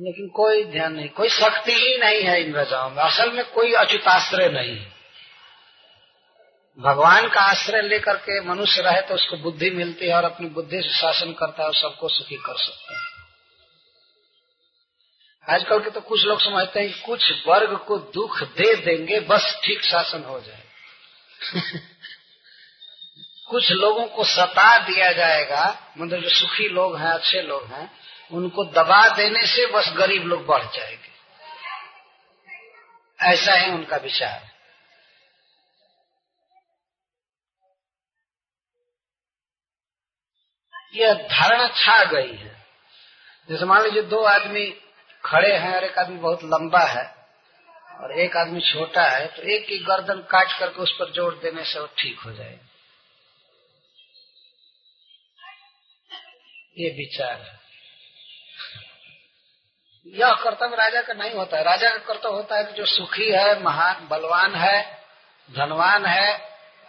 लेकिन कोई ध्यान नहीं, कोई शक्ति ही नहीं है इन राजाओं में। असल में कोई अचुताश्रय नहीं है। भगवान का आश्रय लेकर के मनुष्य रहे तो उसको बुद्धि मिलती है और अपनी बुद्धि से शासन करता है और सबको सुखी कर सकता है। आजकल के तो कुछ लोग समझते हैं कुछ वर्ग को दुख दे देंगे, बस ठीक शासन हो जाए। कुछ लोगों को सता दिया जाएगा मतलब जो सुखी लोग हैं, अच्छे लोग हैं, उनको दबा देने से बस गरीब लोग बढ़ जाएँगे। ऐसा है उनका विचार। यह धारणा छा गई है। जैसे मान लीजिए दो आदमी खड़े हैं और एक आदमी बहुत लंबा है और एक आदमी छोटा है तो एक की गर्दन काट करके उस पर ज़ोर देने से वो ठीक हो जाएगा ये विचार है। यह कर्तव्य राजा का नहीं होता है। राजा का कर्तव्य होता है कि जो सुखी है, महान, बलवान है, धनवान है,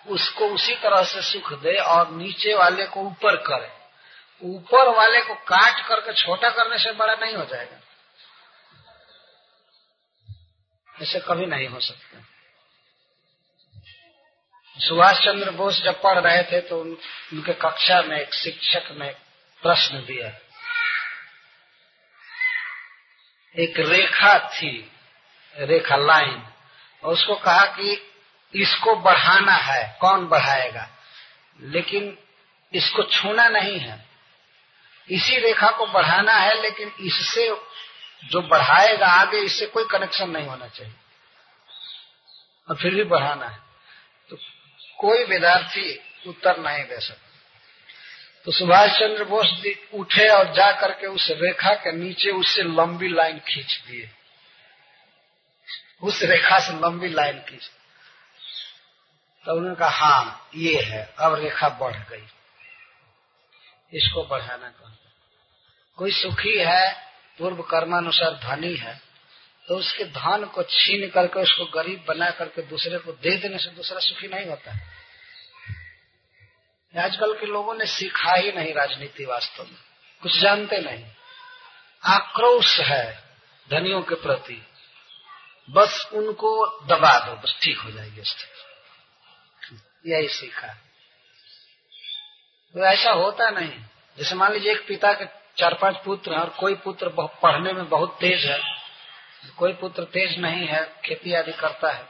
उसको उसी तरह से सुख दे और नीचे वाले को ऊपर करे। ऊपर वाले को काट करके छोटा करने से बड़ा नहीं हो जाएगा। ऐसे कभी नहीं हो सकता। सुभाष चंद्र बोस जब पढ़ रहे थे तो उन, उनके कक्षा में एक शिक्षक ने प्रश्न दिया। एक रेखा थी रेखा लाइन। और उसको कहा कि इसको बढ़ाना है कौन बढ़ाएगा? लेकिन इसको छूना नहीं है। इसी रेखा को बढ़ाना है, लेकिन इससे जो बढ़ाएगा आगे, इससे कोई कनेक्शन नहीं होना चाहिए। और फिर भी बढ़ाना है। तो कोई विद्यार्थी उत्तर नहीं दे सकता। तो सुभाष चंद्र बोस उठे और जा करके उस रेखा के नीचे उससे लंबी लाइन खींच दिए। उस रेखा से लंबी लाइन खींच। तो उन्होंने कहा हाँ ये है, अब रेखा बढ़ गई। इसको बढ़ाना कहता कोई सुखी है, पूर्व कर्मानुसार धनी है तो उसके धन को छीन करके उसको गरीब बना करके दूसरे को दे देने से दूसरा सुखी नहीं होता। है आजकल के लोगों ने सीखा ही नहीं राजनीति वास्तव में। कुछ जानते नहीं। आक्रोश है धनियों के प्रति। बस उनको दबा दो, बस ठीक हो जाएगी स्थिति। यही सीखा। तो ऐसा होता नहीं। जैसे मान लीजिए एक पिता के चार पाँच पुत्र हैं और कोई पुत्र पढ़ने में बहुत तेज है। कोई पुत्र तेज नहीं है, खेती आदि करता है।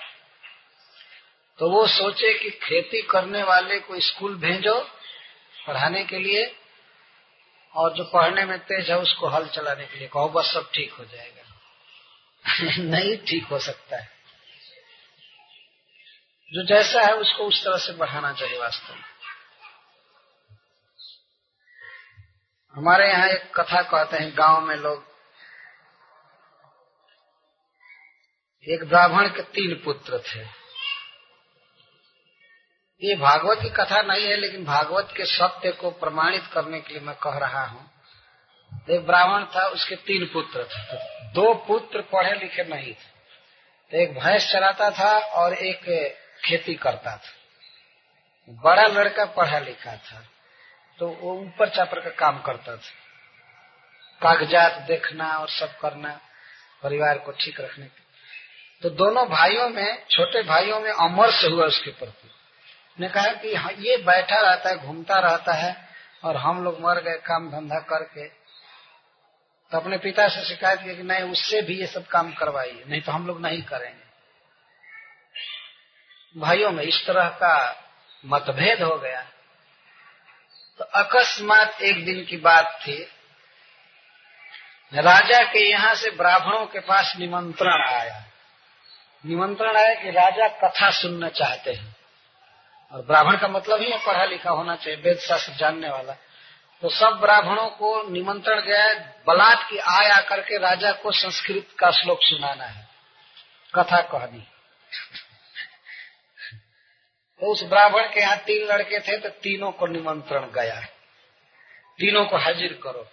तो वो सोचे कि खेती करने वाले को स्कूल भेजो, पढ़ाने के लिए, और जो पढ़ने में तेज है, उसको हल चलाने के लिए कहो, बस सब ठीक हो जाएगा। नहीं ठीक हो सकता है। जो जैसा है, उसको उस तरह से बढ़ाना चाहिए वास्तव में। हमारे यहाँ एक कथा कहते हैं, गाँव में लोग। एक ब्राह्मण के तीन पुत्र थे। ये भागवत की कथा नहीं है, लेकिन भागवत के सत्य को प्रमाणित करने के लिए मैं कह रहा हूँ। एक ब्राह्मण था, उसके तीन पुत्र थे। तो दो पुत्र पढ़े लिखे नहीं थे। तो एक भैंस चलाता था और एक खेती करता था। बड़ा लड़का पढ़ा लिखा था। तो वो ऊपर चापर का काम करता था। कागजात देखना और सब करना परिवार को ठीक रखने के। तो दोनों भाइयों में छोटे भाइयों में अमरस हुआ उसके प्रति। ने कहा कि हाँ, ये बैठा रहता है घूमता रहता है और हम लोग मर गए काम धंधा करके। तो अपने पिता से शिकायत की कि नहीं उससे भी ये सब काम करवाइए नहीं तो हम लोग नहीं करेंगे। भाइयों में इस तरह का मतभेद हो गया। तो अकस्मात एक दिन की बात थी। राजा के यहाँ से ब्राह्मणों के पास निमंत्रण आया। निमंत्रण आया कि राजा कथा सुनना चाहते हैं। और ब्राह्मण का मतलब ही है पढ़ा लिखा होना चाहिए, वेद शास्त्र जानने वाला। तो सब ब्राह्मणों को निमंत्रण गया, बलात् की आय आकर के राजा को संस्कृत का श्लोक सुनाना है। कथा कहनी। तो उस ब्राह्मण के यहाँ तीन लड़के थे तो तीनों को निमंत्रण गया तीनों को हाजिर करो।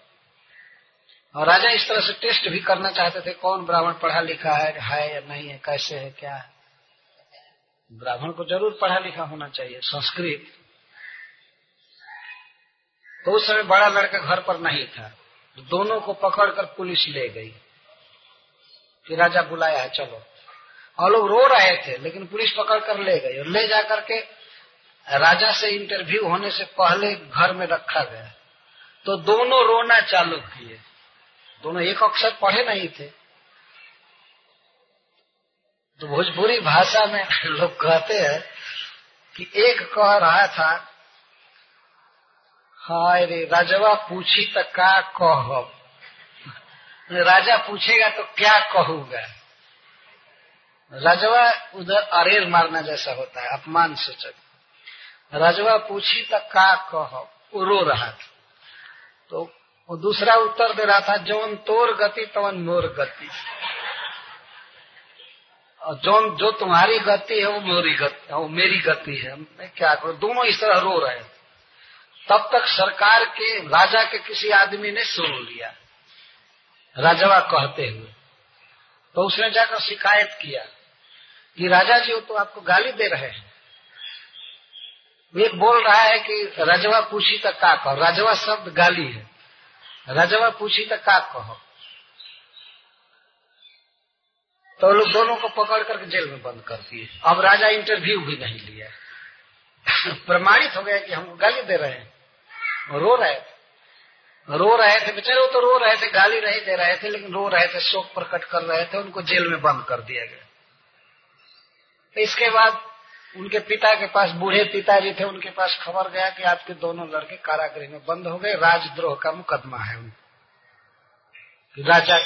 और राजा इस तरह से टेस्ट भी करना चाहते थे, कौन ब्राह्मण पढ़ा लिखा है है या नहीं है, कैसे है, क्या है। ब्राह्मण को ज़रूर पढ़ा लिखा होना चाहिए, संस्कृत। तो उस समय बड़ा लड़का घर पर नहीं था तो दोनों को पकड़कर पुलिस ले गई। कि राजा बुलाया है चलो। और लोग रो रहे थे, लेकिन पुलिस पकड़ कर ले गई और ले जाकर के राजा से इंटरव्यू होने से पहले घर में रखा गया। तो दोनों रोना चालू किए। दोनों एक अक्षर पढ़े नहीं थे। तो भोजपुरी भाषा में लोग कहते हैं कि एक कह रहा था, हाय रे राजवा, पूछी तो क्या कह राजा पूछेगा तो क्या कहूँगा? राजवा उधर अरेर मारना जैसा होता है, अपमान सूचक। राजवा, पूछी तो क्या कहो? वो रो रहा था। तो वो दूसरा उत्तर दे रहा था, जौन तोर गति तवन मोर गति। और जो जो तुम्हारी गति है, वो मेरी गति, वो मेरी गति है। मैं क्या करूँ? दोनों इस तरह रो रहे तब तक सरकार के, राजा के किसी आदमी ने सुन लिया। राजवा कहते हुए। तो उसने जाकर शिकायत किया। कि राजा जी वो तो आपको गाली दे रहे हैं। एक बोल रहा है कि रजवा पूछी तक का कहो? राजवा शब्द गाली है। रजवा पूछी तक का कहो? तो लोग दोनों को पकड़ करके जेल में बंद कर दिए। अब राजा इंटरव्यू भी नहीं लिया। प्रमाणित हो गया कि हमको गाली दे रहे हैं। रो रहे थे। रो रहे थे। बेचारे वो तो रो रहे थे, गाली नहीं दे रहे थे, लेकिन रो रहे थे, शोक प्रकट कर रहे थे, उनको जेल में बंद कर दिया गया। तो इसके बाद उनके पिता के पास, बूढ़े पिताजी थे, उनके पास खबर गया कि आपके दोनों लड़के कारागृह में बंद हो गए। राजद्रोह का मुकदमा है उनको। राजा,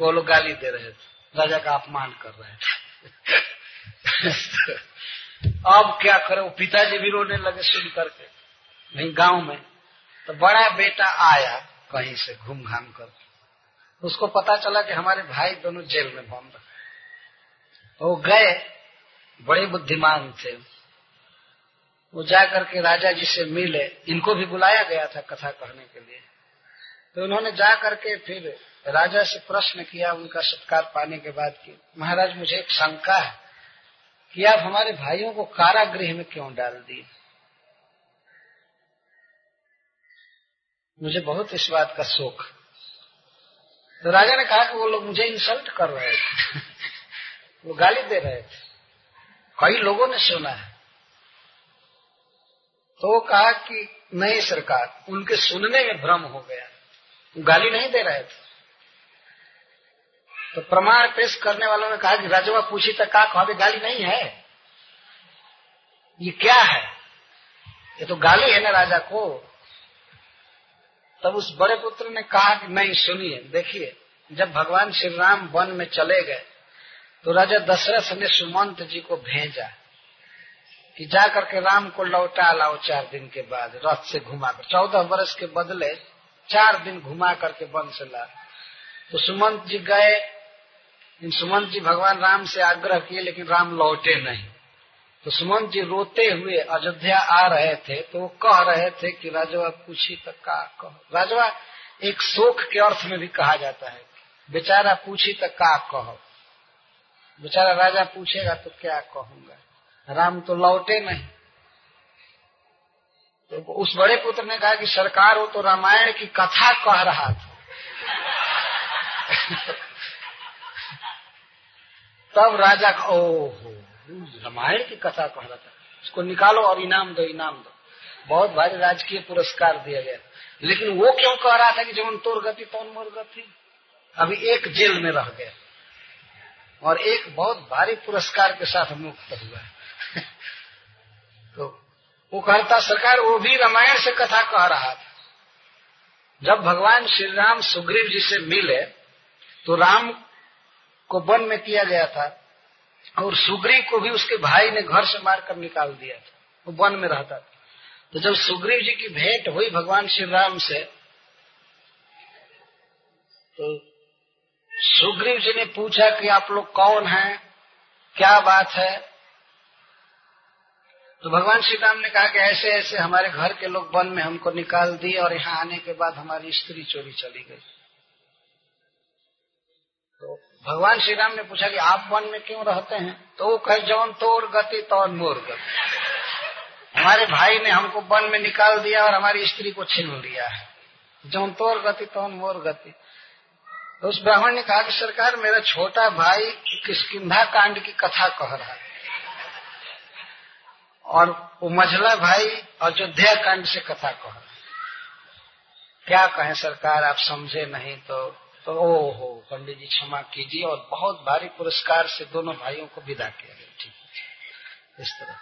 वो लोग गाली दे रहे थे। राजा का अपमान कर रहे थे। अब क्या करे? वो पिताजी भी रोने लगे सुन करके। नहीं, गाँव में। तो बड़ा बेटा आया, कहीं से घूम घाम कर उसको पता चला कि हमारे भाई दोनों जेल में बंद वो गए, बड़े बुद्धिमान थे। वो जा करके राजा जी से मिले। इनको भी बुलाया गया था कथा कहने के लिए। तो उन्होंने जा करके फिर राजा से प्रश्न किया, उनका सत्कार पाने के बाद कि, महाराज, मुझे एक शंका है कि आप हमारे भाइयों को कारागृह में क्यों डाल दिए? मुझे बहुत इस बात का शोक। तो राजा ने कहा कि वो लोग मुझे इंसल्ट कर रहे थे। वो गाली दे रहे थे। कई लोगों ने सुना है। तो वो कहा कि नहीं सरकार, उनके सुनने में भ्रम हो गया। वो गाली नहीं दे रहे थे। तो प्रमाण पेश करने वालों ने कहा कि राजवा पूछी तक का कहा गाली नहीं है। ये क्या है? ये तो गाली है ना राजा को। तब उस बड़े पुत्र ने कहा कि नहीं, सुनिए, देखिए, जब भगवान श्री राम वन में चले गए तो राजा दशरथ ने सुमंत जी को भेजा कि जा करके राम को लौटा लाओ चार दिन के बाद, रथ से घुमा कर। चौदह वर्ष के बदले चार दिन घुमा करके वन से ला। तो सुमंत जी गए। सुमंत जी भगवान राम से आग्रह किए, लेकिन राम लौटे नहीं। तो सुमंत जी रोते हुए अयोध्या आ रहे थे तो वो कह रहे थे कि, राजवा, पूछी तो का कहो? राजवा, एक शोक के अर्थ में भी कहा जाता है बेचारा, पूछी तो का कहो? बेचारा राजा पूछेगा तो क्या कहूँगा? राम तो लौटे नहीं। तो उस बड़े पुत्र ने कहा कि सरकार वो तो रामायण की कथा कह रहा था। तब राजा ओहो, रामायण की कथा कह रहा था। उसको निकालो और इनाम दो इनाम दो। बहुत भारी राजकीय पुरस्कार दिया गया। लेकिन वो क्यों कह रहा था कि जब तोर गति, तौन मोर गति? अभी एक जेल में रह गया। और एक बहुत भारी पुरस्कार के साथ मुक्त हुआ तो वो कहता, सरकार, वो भी रामायण से कथा कह रहा था। जब भगवान श्री राम सुग्रीव जी से मिले तो राम को वन में किया गया था और सुग्रीव को भी उसके भाई ने घर से मारकर निकाल दिया था। वो वन में रहता था। तो जब सुग्रीव जी की भेंट हुई भगवान श्री राम से तो सुग्रीव जी ने पूछा कि आप लोग कौन हैं? क्या बात है? तो भगवान श्री राम ने कहा कि ऐसे ऐसे हमारे घर के लोग वन में हमको निकाल दिए और यहाँ आने के बाद हमारी स्त्री चोरी चली गई। तो भगवान श्री राम ने पूछा कि आप वन में क्यों रहते हैं? तो वो कहे, जौन तोड़ गति तो मोर गति। हमारे भाई ने हमको वन में निकाल दिया और हमारी स्त्री को छीन लिया है। जौन तोड़ गति तो मोर गति। तो उस ब्राह्मण ने कहा कि सरकार, मेरा छोटा भाई किसकिधा कांड की कथा कह रहा है। और वो मझला भाई अयोध्या कांड से कथा कह रहा है। क्या कहें सरकार, आप समझे नहीं तो तो ओ हो, पंडित जी क्षमा कीजिए और बहुत भारी पुरस्कार से दोनों भाइयों को विदा किया गया। ठीक है, इस तरह।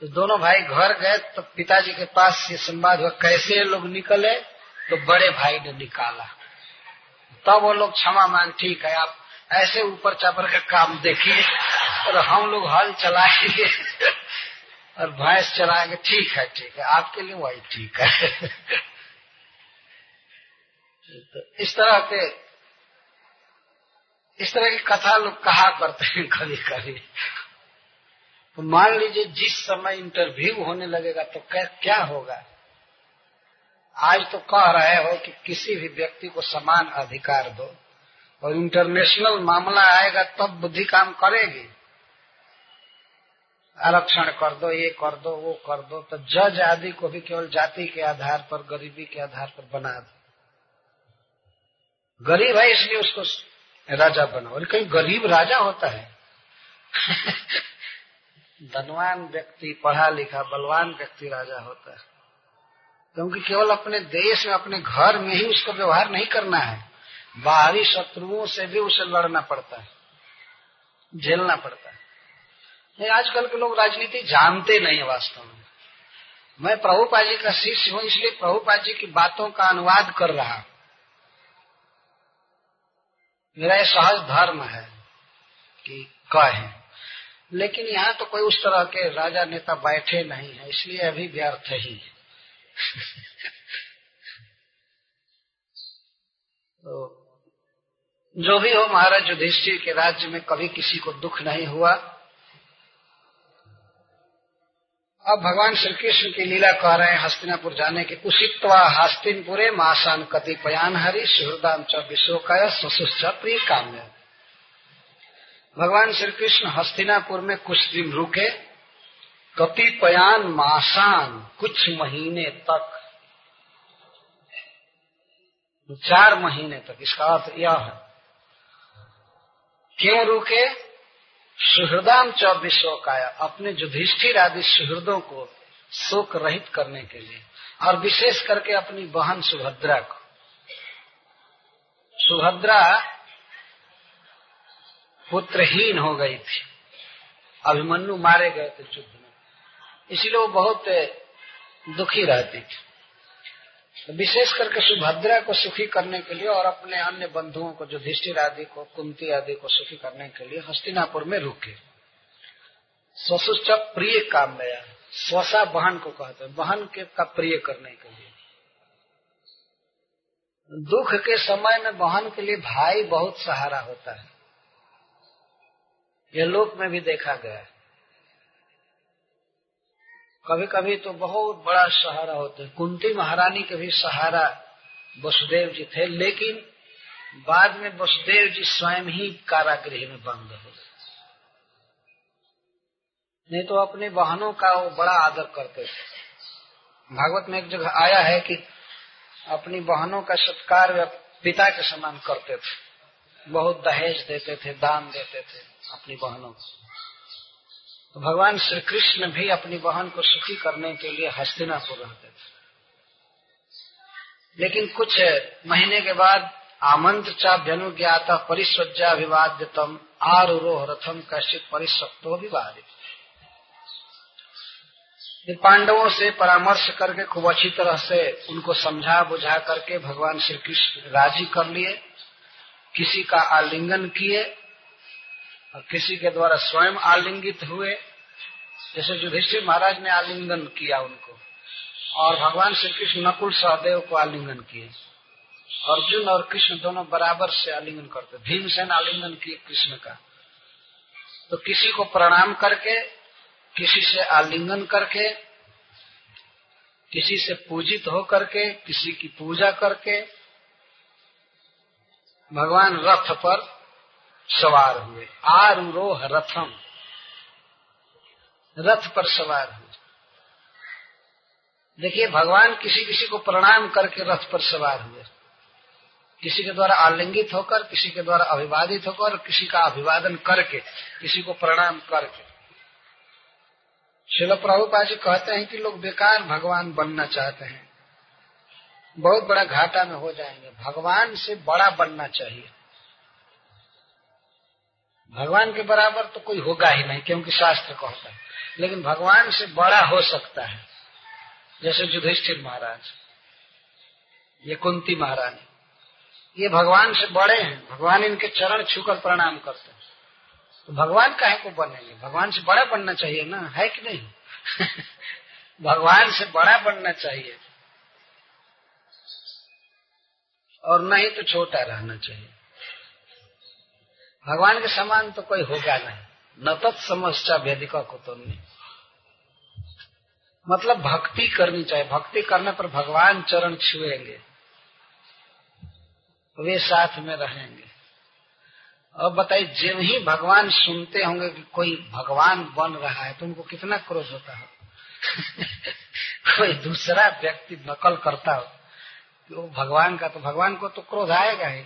तो दोनों भाई घर गए तो पिताजी के पास ये संवाद हुआ, कैसे लोग निकले? तो बड़े भाई ने निकाला। तब वो लोग क्षमा मान ठीक है आप ऐसे ऊपर चापर का काम देखिए और हम लोग हल चलाएँगे और भैंस चलाएँगे। ठीक है ठीक है। आपके लिए वही ठीक है। तो इस तरह के, इस तरह की कथा लोग कहा करते हैं कभी कभी तो मान लीजिए जिस समय इंटरव्यू होने लगेगा तो क्या होगा? आज तो कह रहे हो कि किसी भी व्यक्ति को समान अधिकार दो और इंटरनेशनल मामला आएगा, तब बुद्धि काम करेगी। आरक्षण कर दो, ये कर दो, वो कर दो तो जज आदि को भी केवल जाति के आधार पर, गरीबी के आधार पर बना दो। गरीब है इसलिए उसको राजा बना और कहीं गरीब राजा होता है। धनवान व्यक्ति, पढ़ा लिखा, बलवान व्यक्ति राजा होता है। क्योंकि केवल अपने देश में, अपने घर में ही उसका व्यवहार नहीं करना है। बाहरी शत्रुओं से भी उसे लड़ना पड़ता है, झेलना पड़ता है। आजकल के लोग राजनीति जानते नहीं है वास्तव में। मैं प्रभुपा जी का शिष्य हूँ, इसलिए प्रभुपा जी की बातों का अनुवाद कर रहा मेरा यह सहज धर्म है कि कहे। लेकिन यहाँ तो कोई उस तरह के राजा नेता बैठे नहीं है, इसलिए अभी व्यर्थ ही। तो जो भी हो, महाराज युधिष्ठिर के राज्य में कभी किसी को दुख नहीं हुआ। अब भगवान श्री कृष्ण की लीला कह रहे हैं, हस्तिनापुर जाने के उषित्वा हस्तिनपुरे मासान कतिपयान हरि सुहृदाम च विशोकाय ससुश्च प्रिय काम्य। भगवान श्री कृष्ण हस्तिनापुर में कुछ दिन रुके कतिपयान मासान कुछ महीने तक। चार महीने तक, इसका अर्थ यह है। क्यों रुके? सुहृदाम च विश्वकाया अपने युधिष्ठिर आदि सुहृदों को शोक रहित करने के लिए, और विशेष करके अपनी बहन सुभद्रा को। सुभद्रा पुत्रहीन हो गई थी। अभिमन्यु मारे गए थे युद्ध में। इसलिए वो बहुत दुखी रहती थी। तो विशेष करके सुभद्रा को सुखी करने के लिए और अपने अन्य बंधुओं को जो धिष्ठिर आदि को, कुंती आदि को सुखी करने के लिए हस्तिनापुर में रुके। स्वसुच प्रिय काम गया स्वसा बहन को कहते हैं, बहन के का प्रिय करने के लिए। दुख के समय में बहन के लिए भाई बहुत सहारा होता है। यह लोक में भी देखा गया है। कभी कभी तो बहुत बड़ा सहारा होता है। कुंती महारानी के भी सहारा वसुदेव जी थे, लेकिन बाद में वसुदेव जी स्वयं ही कारागृह में बंद हो गए। नहीं तो अपने बहनों का वो बड़ा आदर करते थे। भागवत में एक जगह आया है कि अपनी बहनों का सत्कार पिता के समान करते थे। बहुत दहेज देते थे, दान देते थे अपनी बहनों को। तो भगवान श्री कृष्ण भी अपनी बहन को सुखी करने के लिए हस्तिनापुर रहते थे। लेकिन कुछ महीने के बाद आमंत्र चाभ्यनुज्ञाता परिस्वज्जाभिवाद्यतम आरोह रथम कश्चित परिसक्तो विवादित। पांडवों से परामर्श करके खूब अच्छी तरह से उनको समझा बुझा करके भगवान श्री कृष्ण राज़ी कर लिए, किसी का आलिंगन किए और किसी के द्वारा स्वयं आलिंगित हुए, जैसे युधिष्ठिर महाराज ने आलिंगन किया उनको, और भगवान श्री कृष्ण नकुल सहदेव को आलिंगन किए, अर्जुन और कृष्ण दोनों बराबर से आलिंगन करते, भीमसेन आलिंगन किए कृष्ण का। तो किसी को प्रणाम करके, किसी से आलिंगन करके, किसी से पूजित हो करके किसी की पूजा करके, भगवान रथ पर सवार हुए। आरूरोह रथम। रथ पर सवार हुए। देखिए, भगवान किसी किसी को प्रणाम करके रथ पर सवार हुए। किसी के द्वारा आलिंगित होकर, किसी के द्वारा अभिवादित होकर और किसी का अभिवादन करके, किसी को प्रणाम करके। शिल प्रभुपा जी कहते हैं कि लोग बेकार भगवान बनना चाहते हैं। बहुत बड़ा घाटा में हो जाएँगे। भगवान से बड़ा बनना चाहिए। भगवान के बराबर तो कोई होगा ही नहीं, क्योंकि शास्त्र कहता है। लेकिन भगवान से बड़ा हो सकता है। जैसे युधिष्ठिर महाराज, ये कुंती महारानी, ये भगवान से बड़े हैं। भगवान इनके चरण छूकर प्रणाम करते हैं। तो भगवान काहे को बनेंगे भगवान से बड़ा बनना चाहिए ना? है कि नहीं? भगवान से बड़ा बनना चाहिए। और नहीं तो छोटा रहना चाहिए। भगवान के समान तो कोई होगा नहीं। न तत्समस्या वेदिका को तो नहीं। मतलब भक्ति करनी चाहिए। भक्ति करने पर भगवान चरण छुएँगे। वे साथ में रहेंगे। अब बताइए जब ही भगवान सुनते होंगे कि कोई भगवान बन रहा है तो उनको कितना क्रोध होता है? कोई दूसरा व्यक्ति नकल करता हो तो भगवान का तो भगवान को तो क्रोध आएगा ही।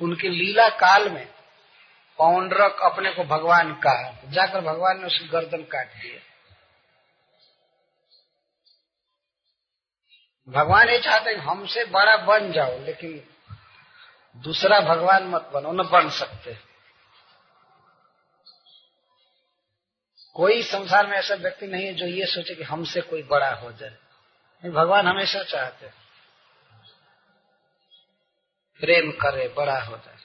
उनके लीला काल में पौंड्रक अपने को भगवान कहा तो जाकर भगवान ने उसकी गर्दन काट दिया भगवान ये चाहते हैं हमसे बड़ा बन जाओ, लेकिन दूसरा भगवान मत बनो, न बन सकते। कोई संसार में ऐसा व्यक्ति नहीं है जो ये सोचे कि हमसे कोई बड़ा हो जाए। भगवान हमेशा चाहते प्रेम करे, बड़ा हो जाए।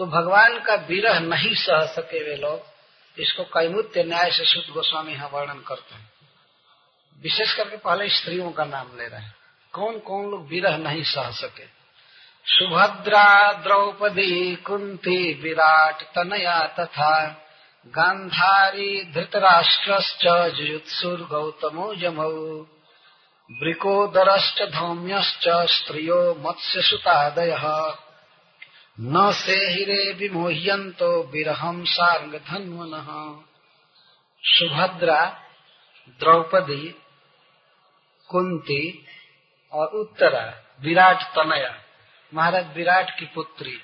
तो भगवान का विरह नहीं सह सके वे लोग। इसको कैमुत्य न्याय से शुद्ध गोस्वामी यहाँ वर्णन करते हैं। विशेष करके पहले स्त्रियों का नाम ले रहे हैं। कौन कौन लोग विरह नहीं सह सके? सुभद्रा, द्रौपदी, कुंती, विराट, तनया तथा गांधारी, धृतराष्ट्रश्च, जुयुत्सुर, गौतमो जमौ वृकोदरश्च धौम्यश्च, स्त्रियो, मत्स्यसुतादयः। न से हिरे विमोह्यन्तो विरहम सार्ग धन्वन सुभद्रा, द्रौपदी, कुंती और उत्तरा, विराट तनया। महाराज विराट की पुत्री,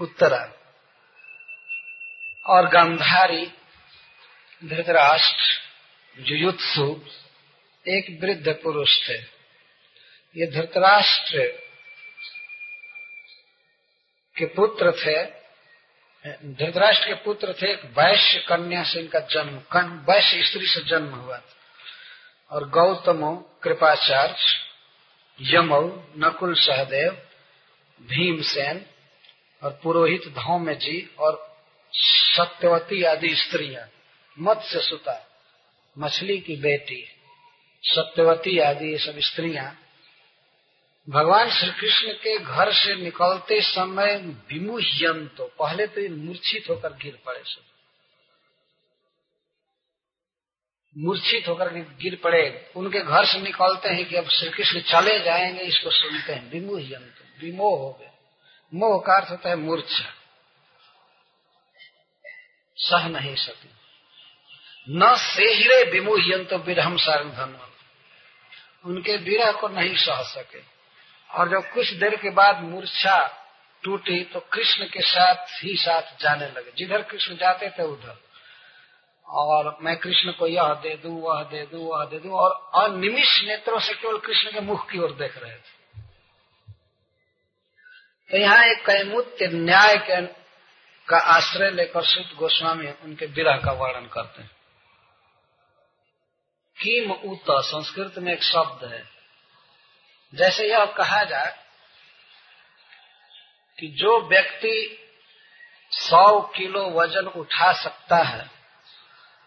उत्तरा। और गंधारी, धृतराष्ट्र, जुयुत्सु, एक वृद्ध पुरुष थे। ये धृतराष्ट्र के पुत्र थे, धृतराष्ट्र के पुत्र थे, एक वैश्य कन्या से इनका जन्म वैश्य स्त्री से जन्म हुआ था। और गौतमो, कृपाचार्य, यमौ, नकुल सहदेव, भीमसेन और पुरोहित धौम्य जी और सत्यवती आदि स्त्रियाँ मत्स्य सुता मछली की बेटी, सत्यवती आदि ये सब स्त्रियाँ भगवान श्री कृष्ण के घर से निकलते समय विमुह्यन तो पहले तो ये मूर्छित होकर गिर पड़े सब। मूर्छित होकर गिर पड़े। उनके घर से निकलते हैं कि अब श्री कृष्ण चले जाएँगे, इसको सुनते हैं। विमुह्यन तो विमोह हो गए मोह का अर्थ होता है मूर्छा। सह नहीं सकी। न से हिरे विमुह्यन तो विरहम सारण धन उनके विरह को नहीं सह सके। और जब कुछ देर के बाद मूर्छा टूटी तो कृष्ण के साथ ही साथ जाने लगे। जिधर कृष्ण जाते थे, उधर। और मैं कृष्ण को यह दे दू, वह दे दू, वह दे दू, और अनिमिष नेत्रों से केवल कृष्ण के मुख की ओर देख रहे थे। तो यहाँ एक कैमुत्य न्याय के का आश्रय लेकर शुद्ध गोस्वामी उनके विरह का वर्णन करते हैं। किम उत? संस्कृत में एक शब्द है। जैसे यह कहा जाए कि जो व्यक्ति सौ किलो वज़न उठा सकता है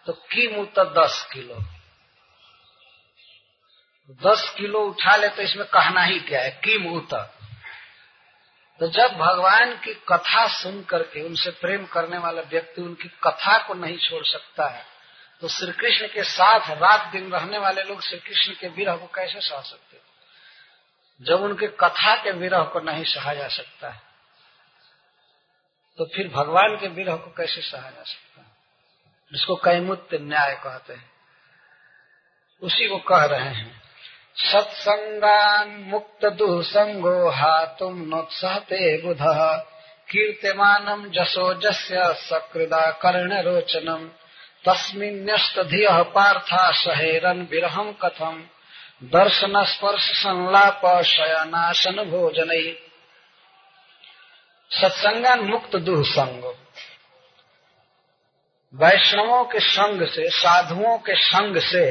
तो उत दस किलो? दस किलो उठा ले तो इसमें कहना ही क्या है? किम उत तो जब भगवान की कथा सुन करके, उनसे प्रेम करने वाला व्यक्ति उनकी कथा को नहीं छोड़ सकता है तो श्री कृष्ण के साथ रात दिन रहने वाले लोग श्री कृष्ण के विरह को कैसे सह सकते जब उनके कथा के विरह को नहीं सहा जा सकता है तो फिर भगवान के विरह को कैसे सहा जा सकता है? जिसको कैमुत्य न्याय कहते हैं। उसी को कह रहे हैं, सत्संगान मुक्त दुसंगो हातुम नोत्साहते बुध कीर्तिमानम जसो जस्य सकृदा कर्ण रोचनम तस्मिन्यस्त धिय पार्था सहेरन विरहम कथम। दर्शन स्पर्श संलाप शयनाशन भोजन सत्संगन मुक्त दुःसंग वैष्णवों के संग से, साधुओं के संग से